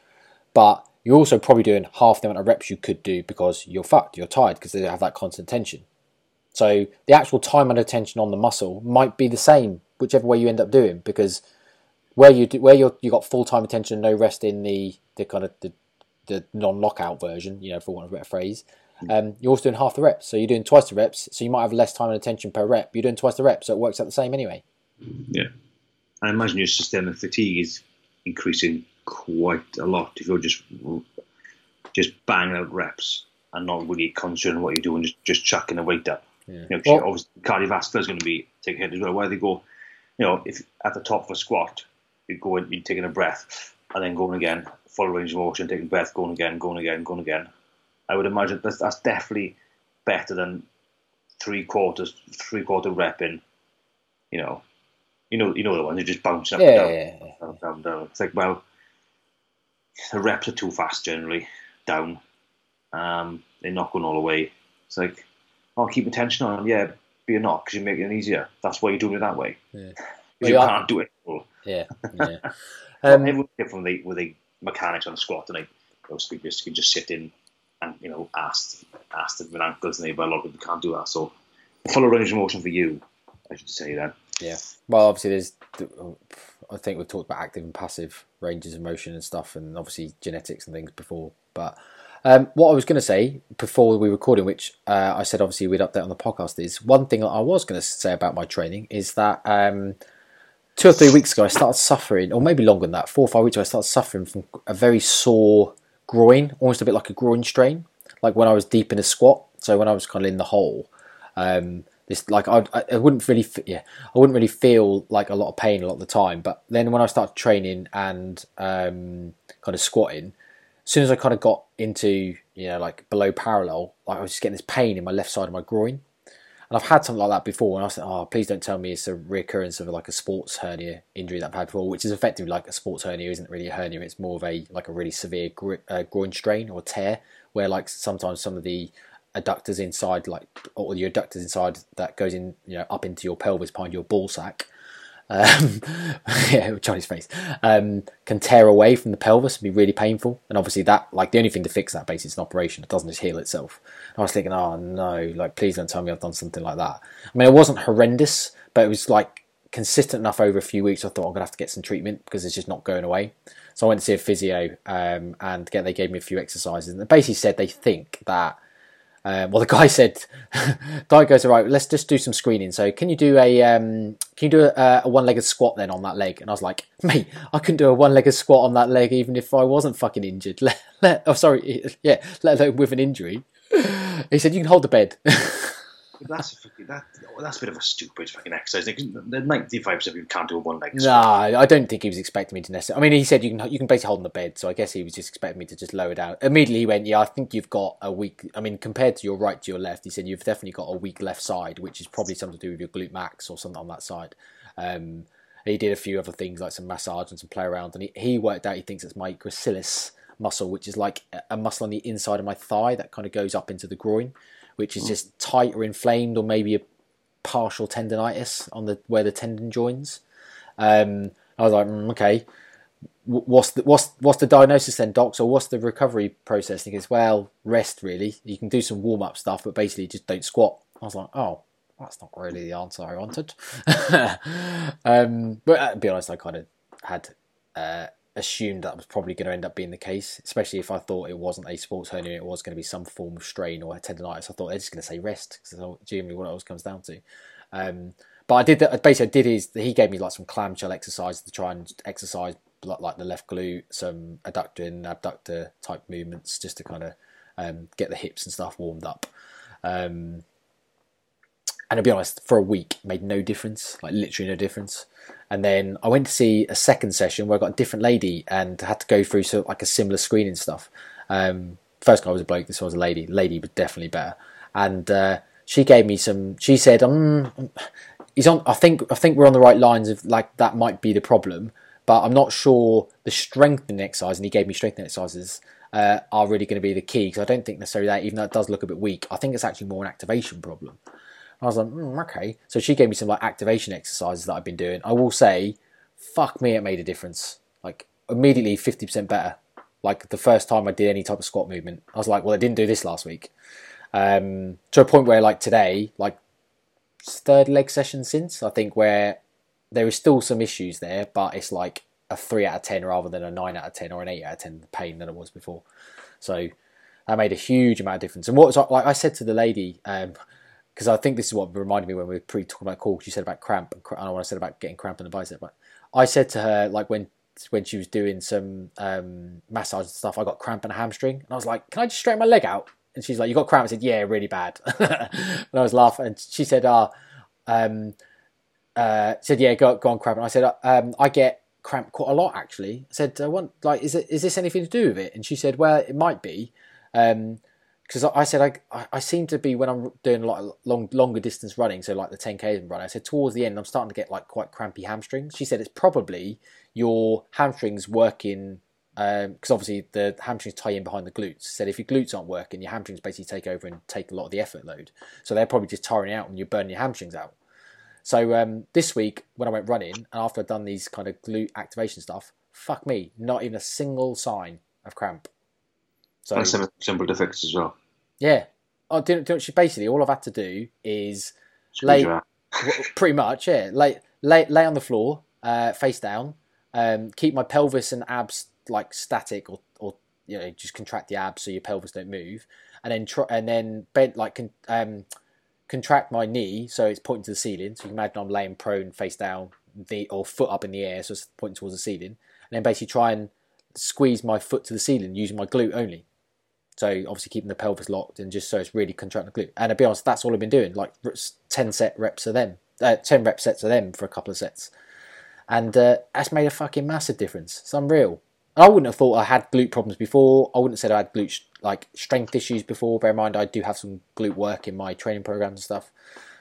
but you're also probably doing half the amount of reps you could do because you're fucked, you're tired because they have that constant tension. So the actual time under tension on the muscle might be the same whichever way you end up doing because where you do, where you you got full time attention, no rest in the the kind of the the non lockout version, you know, for want of a better phrase um, you're also doing half the reps. So you're doing twice the reps, so you might have less time and attention per rep. You're doing twice the reps, so it works out the same anyway. Yeah. I imagine your systemic fatigue is increasing quite a lot if you're just just banging out reps and not really on what you're doing, just, just chucking the weight up. Yeah. You know, well, obviously cardiovascular is going to be taking a hit as well. Where they go, you know, if at the top of a squat, you go in, you're taking a breath and then going again, full range of motion, taking breath, going again, going again, going again. I would imagine that's, that's definitely better than three quarters, three quarter rep in. You know, you know, you know the ones who just bounce up yeah, and down, yeah, yeah. down, down, down. It's like well, the reps are too fast generally down. Um, they're not going all the way. It's like, oh, keep attention on them. Yeah, but you're not because you're making it easier. That's why you're doing it that way. Yeah. Well, you, can't do it. Yeah, yeah. um, everyone's different with the, with the mechanics on the squat, and they those people just can just sit in and you know asked asked if with ankles and but a lot of people can't do that. So full range of motion for you, I should say then. Yeah. Well, obviously there's. I think we've talked about active and passive ranges of motion and stuff, and obviously genetics and things before. But um, what I was going to say before we recording, which uh, I said obviously we'd update on the podcast, is one thing that I was going to say about my training is that um, two or three weeks ago I started suffering, or maybe longer than that, four or five weeks ago I started suffering from a very sore groin, almost a bit like a groin strain, like when I was deep in a squat. So when I was kind of in the hole, um, this like I, I wouldn't really yeah I wouldn't really feel like a lot of pain a lot of the time. But then when I started training and um, kind of squatting, as soon as I kind of got into you know like below parallel, like I was just getting this pain in my left side of my groin. And I've had something like that before, and I said, "Oh, please don't tell me it's a recurrence of like a sports hernia injury that I've had before, which is effectively like a sports hernia isn't really a hernia; it's more of a like a really severe uh, groin strain or tear, where like sometimes some of the adductors inside, like or the adductors inside that goes in, you know, up into your pelvis behind your ball sack, um, yeah, Johnny's face, um, can tear away from the pelvis and be really painful. And obviously, that like the only thing to fix that base is an operation. It doesn't just heal itself. And I was thinking, oh no, like please don't tell me I've done something like that. I mean, it wasn't horrendous, but it was like consistent enough over a few weeks. I thought I'm gonna have to get some treatment because it's just not going away. So I went to see a physio, um, and again they gave me a few exercises, and they basically said they think that um, well, the guy said, guy goes, all right, let's just do some screening. So can you do a, um, can you do a, a one-legged squat then on that leg? And I was like, mate, I couldn't do a one-legged squat on that leg even if I wasn't fucking injured. Let, let, oh, sorry, yeah, let alone with an injury. He said, you can hold the bed. That's a, that, that's a bit of a stupid fucking exercise. The ninety five percent of people can't do a one leg. No, I don't think he was expecting me to necessarily. I mean, he said you can you can basically hold on the bed, so I guess he was just expecting me to just lower down. Immediately, he went, "Yeah, I think you've got a weak. I mean, compared to your right to your left, he said you've definitely got a weak left side, which is probably something to do with your glute max or something on that side." Um, he did a few other things like some massage and some play around, and he, he worked out he thinks it's my gracilis muscle, which is like a muscle on the inside of my thigh that kind of goes up into the groin which is just tight or inflamed, or maybe a partial tendonitis on the where the tendon joins. Um, I was like, mm, okay, what's the what's what's the diagnosis then, doc? So what's the recovery process? And he goes, well, rest really. You can do some warm up stuff, but basically just don't squat. I was like, oh, that's not really the answer I wanted. um, but uh, to be honest, I kind of had uh, assumed that was probably going to end up being the case, especially if I thought it wasn't a sports hernia, it was going to be some form of strain or tendonitis. I thought they're just going to say rest because that's generally what it always comes down to. Um, but I did that. Basically, I did his. He gave me like some clamshell exercises to try and exercise like the left glute, some adductor and abductor type movements, just to kind of um, get the hips and stuff warmed up. Um, and to be honest, for a week made no difference, like literally no difference. And then I went to see a second session where I got a different lady and had to go through sort of like a similar screening stuff. Um, first guy was a bloke, this one was a lady. Lady was definitely better, and uh, she gave me some. She said, um, "He's on. I think. I think we're on the right lines of like that might be the problem, but I'm not sure the strengthening exercise." And he gave me strengthening exercises. Uh, are really going to be the key because I don't think necessarily that, even though it does look a bit weak, I think it's actually more an activation problem. I was like, mm, okay. So she gave me some like activation exercises that I've been doing. I will say, fuck me, it made a difference. Like immediately, fifty percent better. Like the first time I did any type of squat movement, I was like, well, I didn't do this last week. Um, to a point where like today, like third leg session since I think where there is still some issues there, but it's like a three out of ten rather than a nine out of ten or an eight out of ten pain than it was before. So that made a huge amount of difference. And what was like I said to the lady, because I think this is what reminded me when we were pre talking about core. you said about cramp, and I know what I said about getting cramp in the bicep. But I said to her like when when she was doing some um, massage and stuff, I got cramp in a hamstring, and I was like, "Can I just straighten my leg out?" And she's like, "You got cramp?" I said, "Yeah, really bad." and I was laughing, and she said, "Ah." Uh, um, uh, said, "Yeah, go, go on, cramp." And I said, um, "I get cramp quite a lot actually. I said, I want like, is it is this anything to do with it? And she said, well, it might be, um, I, I, said I, I seem to be when I'm doing of long longer distance running, so like the 10k run. I said towards the end, I'm starting to get like quite crampy hamstrings. She said it's probably your hamstrings working. Because um, obviously the hamstrings tie in behind the glutes. Said if your glutes aren't working, your hamstrings basically take over and take a lot of the effort load. So they're probably just tiring out and you're burning your hamstrings out. So um, this week when I went running and after I'd done these kind of glute activation stuff, fuck me, not even a single sign of cramp. So simple defects as well. Yeah. Oh, do, do, basically all I've had to do is lay pretty much yeah lay lay lay on the floor uh, face down, um, keep my pelvis and abs like static or or you know just contract the abs so your pelvis don't move, and then try and then bend like um contract my knee so it's pointing to the ceiling. So you can imagine I'm laying prone, face down, the or foot up in the air, so it's pointing towards the ceiling, and then basically try and squeeze my foot to the ceiling using my glute only. So obviously keeping the pelvis locked and just so it's really contracting the glute. And to be honest, that's all I've been doing. Like ten set reps of them, uh, ten rep sets of them for a couple of sets, and uh, that's made a fucking massive difference. It's unreal. I wouldn't have thought I had glute problems before. I wouldn't have said I had glute like strength issues before. Bear in mind, I do have some glute work in my training programs and stuff.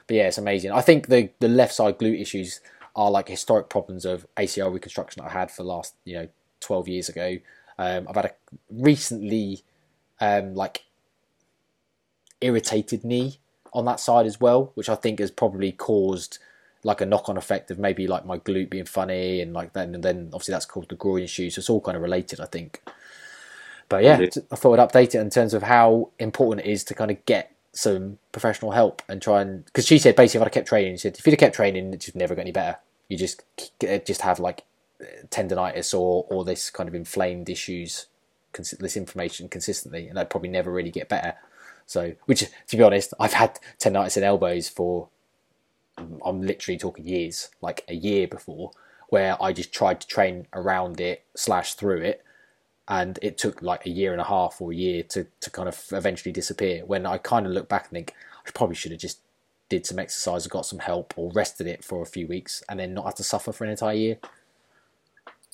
But yeah, it's amazing. I think the the left side glute issues are like historic problems of ACL reconstruction that I had for the last you know 12 years ago. Um, I've had a recently um, like irritated knee on that side as well, which I think has probably caused like a knock on effect of maybe like my glute being funny and like then and then obviously that's called the groin issue. So it's all kind of related, I think. But yeah, I thought I'd update it in terms of how important it is to kind of get some professional help and try and because she said basically if I kept training, she said if you'd have kept training, it just never got any better. You just just have like tendonitis or or this kind of inflamed issues, this information consistently, and I'd probably never really get better. So, which to be honest, I've had tendonitis in elbows for I'm literally talking years, like a year before, where I just tried to train around it slash through it, and it took like a year and a half or a year to, to kind of eventually disappear. When I kind of look back and think I probably should have just did some exercise, or got some help, or rested it for a few weeks, and then not have to suffer for an entire year.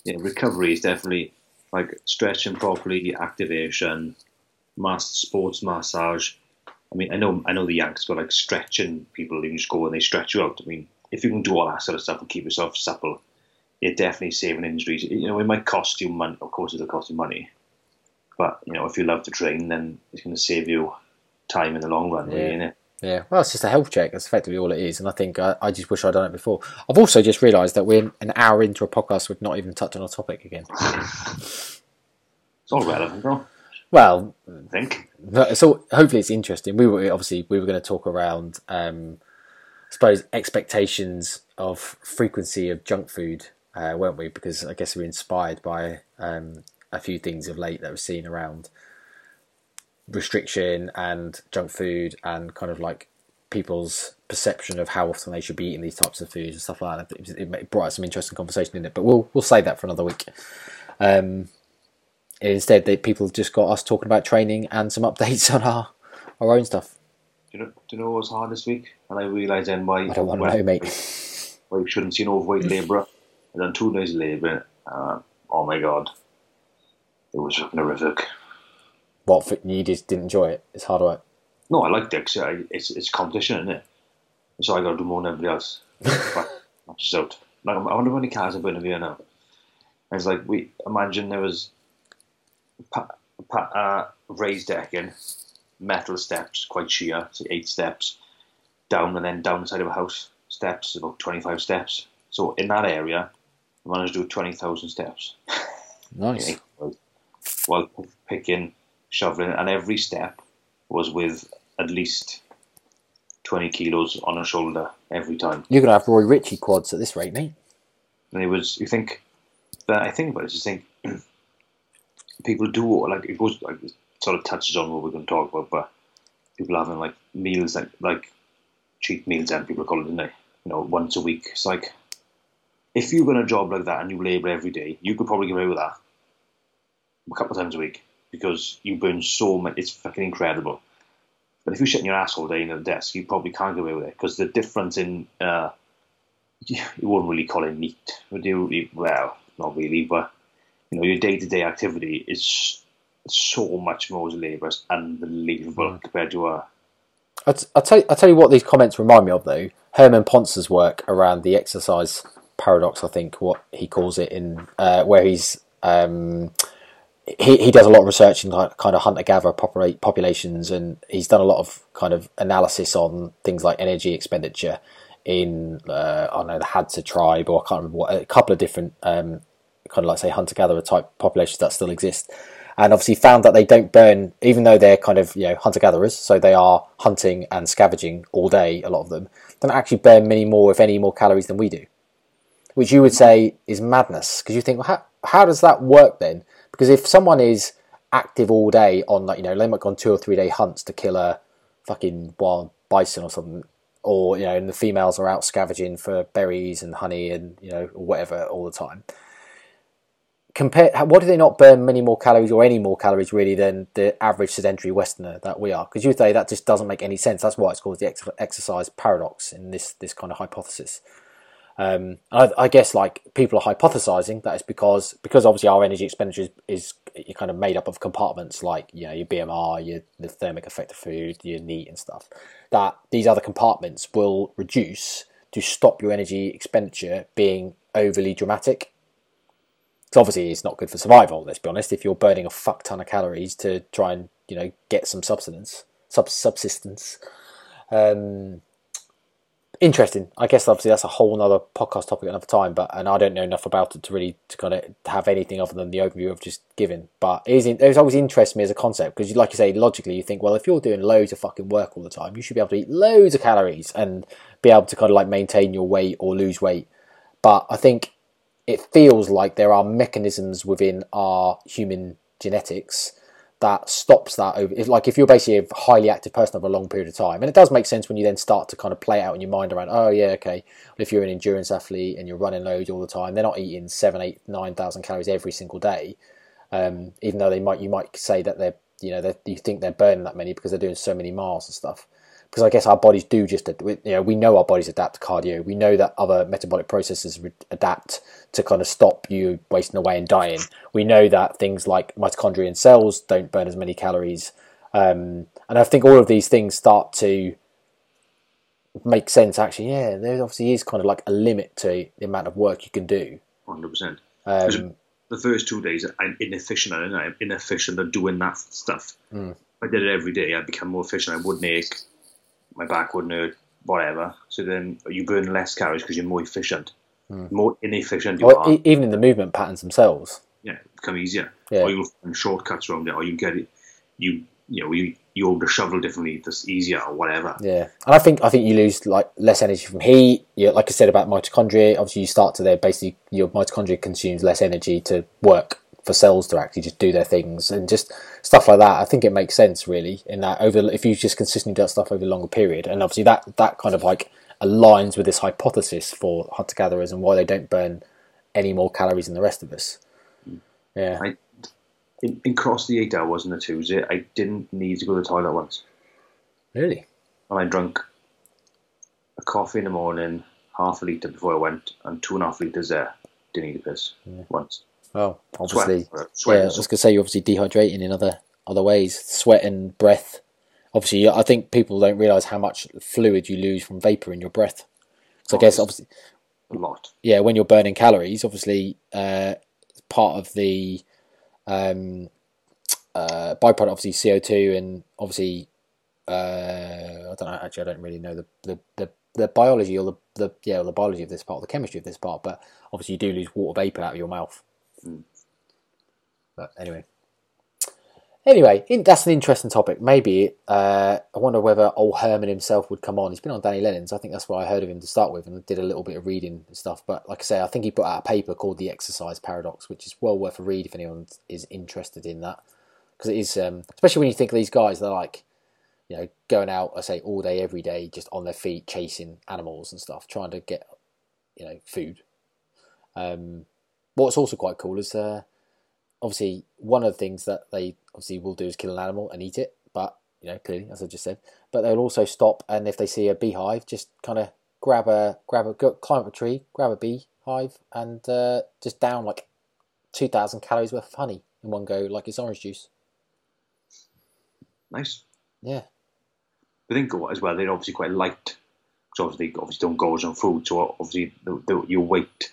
Yeah, recovery is definitely like stretching properly, activation, mass sports massage. I mean, I know I know the Yanks got like stretching people. You just go and they stretch you out. I mean, if you can do all that sort of stuff and keep yourself supple, you're definitely saving injuries. You know, it might cost you money. Of course, it'll cost you money. But you know, if you love to train, then it's going to save you time in the long run. Yeah. Really, yeah, well, it's just a health check. That's effectively all it is. And I think I, I just wish I'd done it before. I've also just realised that we're an hour into a podcast we've not even touched on a topic again. it's all relevant, bro. Well, I think. So hopefully it's interesting. We were obviously we were going to talk around, um, I suppose, expectations of frequency of junk food uh, weren't we? Because I guess we are inspired by um, a few things of late that we've seen around restriction and junk food and kind of like people's perception of how often they should be eating these types of foods and stuff like that. It, it brought some interesting conversation in it, but we'll we'll save that for another week. Um, instead, they, people just got us talking about training and some updates on our our own stuff. Do you know, do you know what was hard this week? And I realised then why. I don't want to know, mate. Why we shouldn't see an overweight labourer. And then two days labour. Uh, oh my god, it was horrific. What you just didn't enjoy it? It's hard work. No, I liked it 'cause I it's it's competition, isn't it? So I got to do more than everybody else. I'm just out. Like, I wonder how many cars are burning here now. And it's like we imagine there was pa, pa, uh, raised decking, metal steps, quite sheer, so eight steps down, and then down the side of a house steps, about twenty five steps. So in that area, I managed to do twenty thousand steps. Nice. While picking, shoveling, and every step was with at least 20 kilos on a shoulder every time. You're gonna have Roy Ritchie quads at this rate, mate. And it was, you think, but I think about it, just think, people do, like, it goes, like, it sort of touches on what we're going to talk about, but people having, like, meals, like, like cheat meals, and people call it, don't they? You know, once a week. It's like, if you're going a job like that and you labour every day, you could probably get away with that a couple of times a week because you burn so much. It's fucking incredible. But if you're shitting your ass all day in a desk, you probably can't get away with it because the difference in uh, you wouldn't really call it neat, would you? Well, not really, but you know, your day to day activity is so much more labour. It's unbelievable compared to a I'll, t- I'll tell you, I'll tell you what these comments remind me of though. Herman Pontzer's work around the exercise paradox, I think what he calls it in uh, where he's um, he he does a lot of research in kind of hunter gatherer populations, and he's done a lot of kind of analysis on things like energy expenditure in uh, I don't know the Hadza tribe or I can't remember what a couple of different um, kind of like say hunter gatherer type populations that still exist, and obviously found that they don't burn even though they're kind of you know hunter gatherers, so they are hunting and scavenging all day. A lot of them don't actually burn many more, if any, more calories than we do which you would say is madness because you think, well, how, how does that work then? Because if someone is active all day on like you know they might go on two or three day hunts to kill a fucking wild bison or something, or you know, and the females are out scavenging for berries and honey and you know whatever all the time. Compare, what do they not burn many more calories or any more calories really than the average sedentary Westerner that we are? Because you say that just doesn't make any sense. That's why it's called the ex- exercise paradox in this this kind of hypothesis. Um, I, I, guess like people are hypothesizing that it's because because obviously our energy expenditure is, is kind of made up of compartments like you know your BMR, your the thermic effect of food, your NEAT and stuff. That these other compartments will reduce to stop your energy expenditure being overly dramatic. So obviously it's not good for survival. Let's be honest. If you're burning a fuck ton of calories to try and you know get some subsistence, sub subsistence. Um, interesting. I guess obviously that's a whole other podcast topic another time, but and I don't know enough about it to really to kind of have anything other than the overview I've just given. But it is it always interests me as a concept because, like you say, logically you think, well, if you're doing loads of fucking work all the time, you should be able to eat loads of calories and be able to kind of like maintain your weight or lose weight. But I think it feels like there are mechanisms within our human genetics that stops that over if, like if you're basically a highly active person over a long period of time and it does make sense when you then start to kind of play out in your mind around oh yeah okay if you're an endurance athlete and you're running loads all the time they're not eating seven eight nine thousand calories every single day um, even though they might you might say that they're you know you think they're burning that many because they're doing so many miles and stuff because I guess our bodies do just you know we know our bodies adapt to cardio. We know that other metabolic processes adapt to kind of stop you wasting away and dying. We know that things like mitochondria and cells don't burn as many calories, um, and I think all of these things start to make sense. Actually, yeah, there obviously is kind of like a limit to the amount of work you can do. Hundred percent. Um, the first two days, I'm inefficient. I'm inefficient at doing that stuff. Mm. If I did it every day, I'd become more efficient. I wouldn't ache my back wouldn't hurt, whatever. So then you burn less calories because you're more efficient. Hmm. More inefficient you or are, e- even in the movement patterns themselves. yeah, become easier. Yeah. Or you'll find shortcuts around it, or you get it, you you know you you hold the shovel differently, that's easier or whatever. Yeah, and I think I think you lose like less energy from heat. Yeah, like I said about mitochondria, obviously you start to there basically your mitochondria consumes less energy to work for cells to actually just do their things and just stuff like that. I think it makes sense really in that over if you just consistently do that stuff over a longer period, and obviously that that kind of like aligns with this hypothesis for hunter gatherers and why they don't burn any more calories than the rest of us. Mm. Yeah. I, in, in cross the eight hours and the Tuesday, I didn't need to go to the toilet once. Really? And I drank a coffee in the morning, half a litre before I went, and two and a half litres there. Didn't need a piss Yeah. once. Well, obviously, Sweat, sweat yeah. I was gonna say you're obviously dehydrating in other other ways, sweat and breath. Obviously, I think people don't realise how much fluid you lose from vapor in your breath. So I guess obviously, a lot. yeah, when you're burning calories, obviously, uh, part of the um, uh, byproduct, obviously CO two, and obviously, uh, I don't know. Actually, I don't really know the the, the, the biology or the, the yeah the biology of this part, or the chemistry of this part, but obviously you do lose water vapor out of your mouth. Mm. But anyway. Anyway, that's an interesting topic. Maybe uh, I wonder whether old Herman himself would come on. He's been on Danny Lennon's. I think that's why I heard of him to start with, and did a little bit of reading and stuff. But like I say, I think he put out a paper called "The Exercise Paradox," which is well worth a read if anyone is interested in that, because it is, um, especially when you think of these guys. They're like, you know, going out, I say, all day, every day, just on their feet, chasing animals and stuff, trying to get, you know, food. Um, what's also quite cool is uh, obviously one of the things that they obviously will do is kill an animal and eat it, but you know clearly as I just said, but they'll also stop and if they see a beehive, just kind of grab a grab a climb up a tree, grab a beehive and uh, just down like two thousand calories worth of honey in one go, like it's orange juice. Nice. Yeah, I think as well, they're obviously quite light. Because obviously, obviously don't gorge on food. So obviously, the, the, your weight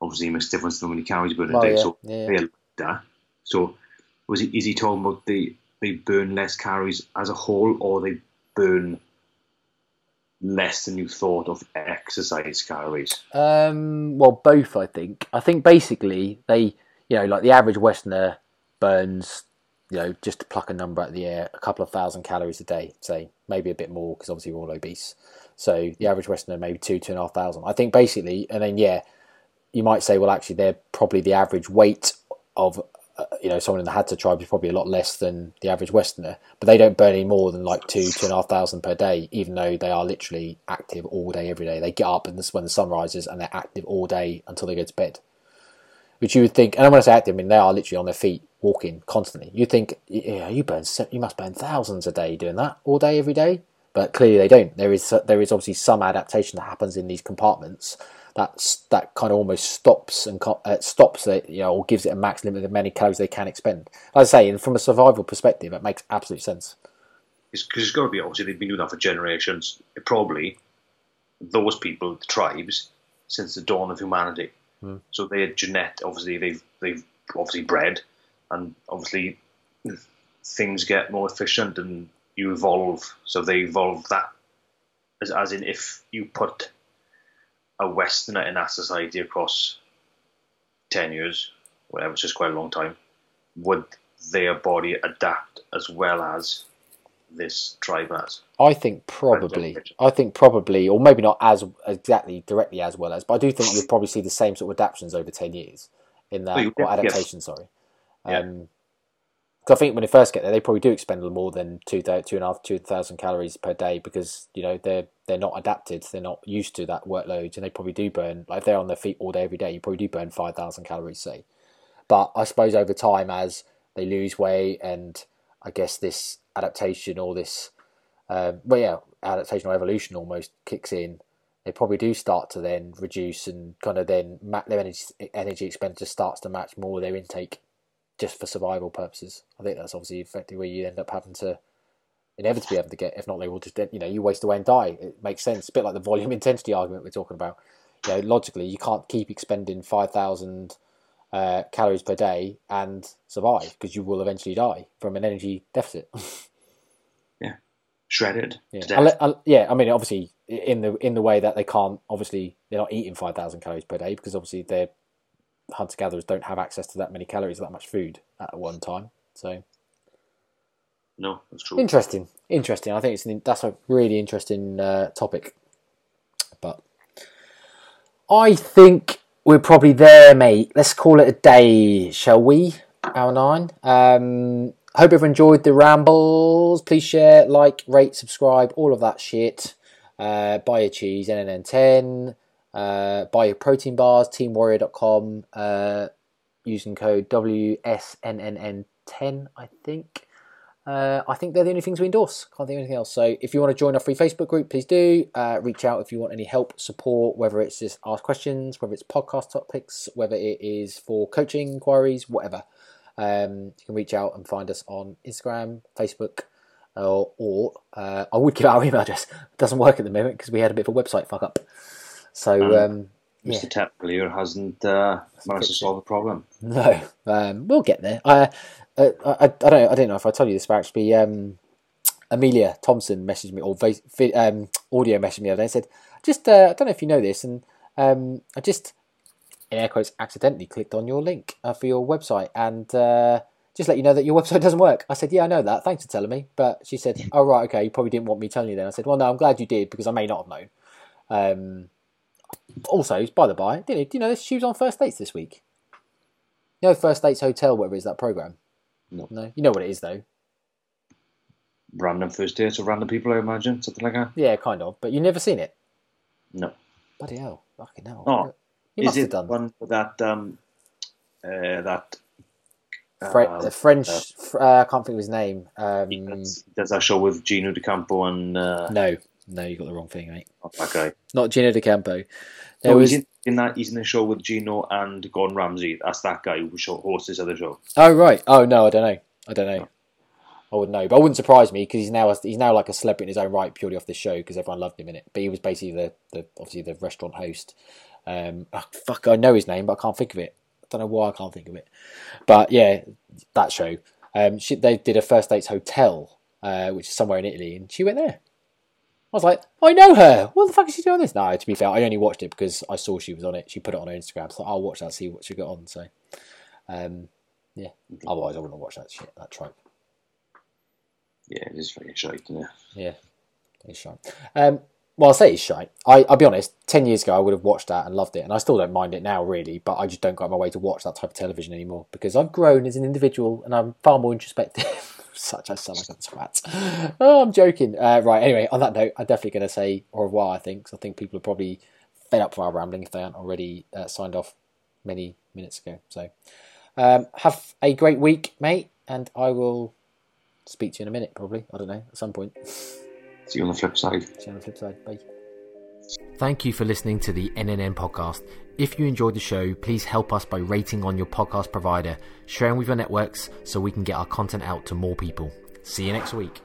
obviously it makes a difference to how many calories you burn a Oh, day. yeah, So yeah. So was he, is he talking about they they burn less calories as a whole, or they burn less than you thought of exercise calories? Um, well, both. I think. I think basically they, you know, like the average Westerner burns, you know, just to pluck a number out of the air, a couple of thousand calories a day. Say maybe a bit more because obviously we're all obese. So the average Westerner maybe two, two and a half thousand. I think basically, and then yeah, you might say, well, actually, they're probably the average weight of. Uh, you know, someone in the Hadza tribe is probably a lot less than the average Westerner, but they don't burn any more than like two, two and a half thousand per day, even though they are literally active all day, every day. They get up and this is when the sun rises and they're active all day until they go to bed. Which you would think, and when I say active, I mean they are literally on their feet, walking constantly. You'd think, yeah, you burn, you must burn thousands a day doing that all day, every day. But clearly they don't. There is there is obviously some adaptation that happens in these compartments that that kind of almost stops and uh, stops it, you know, or gives it a max limit of many calories they can expend. Like I say, and from a survival perspective, it makes absolute sense. Because it's got to be obviously they've been doing that for generations. Probably those people, the tribes, since the dawn of humanity. Hmm. So they had genet. Obviously, they've they've obviously bred, and obviously things get more efficient and you evolve. So they evolve that, as, as in if you put a Westerner in that society across ten years, whatever, it's just quite a long time, would their body adapt as well as this tribe has? I think probably, I think probably, or maybe not as exactly directly as well as, but I do think you'll probably see the same sort of adaptations over ten years in that Oh, or yes. adaptation. Sorry, Yeah. um, 'cause I think when they first get there, they probably do expend more than two two and a half two thousand calories per day because you know they're they're not adapted, they're not used to that workload, and they probably do burn like if they're on their feet all day every day, you probably do burn five thousand calories, say. But I suppose over time, as they lose weight, and I guess this adaptation or this um, well, yeah, adaptation or evolution almost kicks in. They probably do start to then reduce and kind of then their energy energy expenditure starts to match more their intake, just for survival purposes. I think that's obviously effectively where you end up having to inevitably having to get. If not, they will just you know you waste away and die. It makes sense. A bit like the volume intensity argument we're talking about. You know, logically, you can't keep expending five thousand uh, calories per day and survive because you will eventually die from an energy deficit. Yeah, shredded Yeah. Yeah, I mean, obviously, in the in the way that they can't, obviously, they're not eating five thousand calories per day because obviously their hunter gatherers don't have access to that many calories, that much food at one time. So no, that's true. interesting, interesting. I think it's an, that's a really interesting uh, topic. But I think we're probably there, mate. Let's call it a day, shall we? Hour nine. Um, hope you've enjoyed the rambles. Please share, like, rate, subscribe, all of that shit. Uh, buy your cheese, NNN10. Uh, buy your protein bars, teamwarrior.com, uh, using code WSNNN10, I think. Uh, I think they're the only things we endorse. Can't think of anything else. So if you want to join our free Facebook group, please do. Uh, reach out if you want any help, support, whether it's just ask questions, whether it's podcast topics, whether it is for coaching inquiries, whatever. Um, you can reach out and find us on Instagram, Facebook, or, or uh, I would give our email address. It doesn't work at the moment because we had a bit of a website fuck up. So um, yeah. Mr. Tapclear hasn't uh, managed to solve the problem. No, um, we'll get there. I, uh, I, I, I don't, I don't know if I told you this, but actually, um, Amelia Thompson messaged me or um, audio messaged me the other day and said, "Just, uh, I don't know if you know this, and um, I just, in air quotes, accidentally clicked on your link uh, for your website, and uh, just let you know that your website doesn't work." I said, "Yeah, I know that. Thanks for telling me." But she said, "Oh right, okay. You probably didn't want me telling you then." I said, "Well, no, I'm glad you did because I may not have known." Also, by the by, did you, do you know this? She was on first dates this week. You know, first dates hotel, whatever is that program. No. No, you know what it is though. Random first dates of random people, I imagine, something like that. Yeah, kind of. But you've never seen it. No. Bloody hell! Fucking hell! Oh, you Is must have it done. one that um, uh, that Fre- uh, French. fr- uh, I can't think of his name. Um, that's that show with Gino D'Acampo and uh, no, no, you got the wrong thing, mate. that guy. Not Gino D'Acampo. There No, was. he's in, in that. He's in the show with Gino and Gordon Ramsay. That's that guy who show, hosts this other show. Oh right. Oh no, I don't know. I don't know. I wouldn't know, but it wouldn't surprise me because he's now he's now like a celebrity in his own right, purely off this show because everyone loved him in it. But he was basically the, the obviously the restaurant host. Um, oh, fuck, I know his name, but I can't think of it. I don't know why I can't think of it. But yeah, that show. Um, she, they did a first dates hotel, uh, which is somewhere in Italy, and she went there. I was like, I know her. What the fuck is she doing this? No, to be fair, I only watched it because I saw she was on it. She put it on her Instagram, so I'll watch that, see what she got on. So, um, yeah. Otherwise, I wouldn't watch that shit, that trope. Yeah, it is very shite, isn't it? Yeah, it's shite. Um, well, I'll say it's shite. I, I'll be honest. Ten years ago, I would have watched that and loved it, and I still don't mind it now, really. But I just don't go out my way to watch that type of television anymore because I've grown as an individual and I'm far more introspective. Such a sound like a twat. Oh, I'm joking. Uh, right. Anyway, on that note, I'm definitely going to say au revoir. I think 'cause I think people are probably fed up with our rambling if they aren't already uh, signed off many minutes ago. So, um, have a great week, mate, and I will speak to you in a minute, probably. I don't know, at some point. See you on the flip side. See you on the flip side. Bye. Thank you for listening to the NNN podcast. If you enjoyed the show, please help us by rating on your podcast provider, sharing with your networks so we can get our content out to more people. See you next week.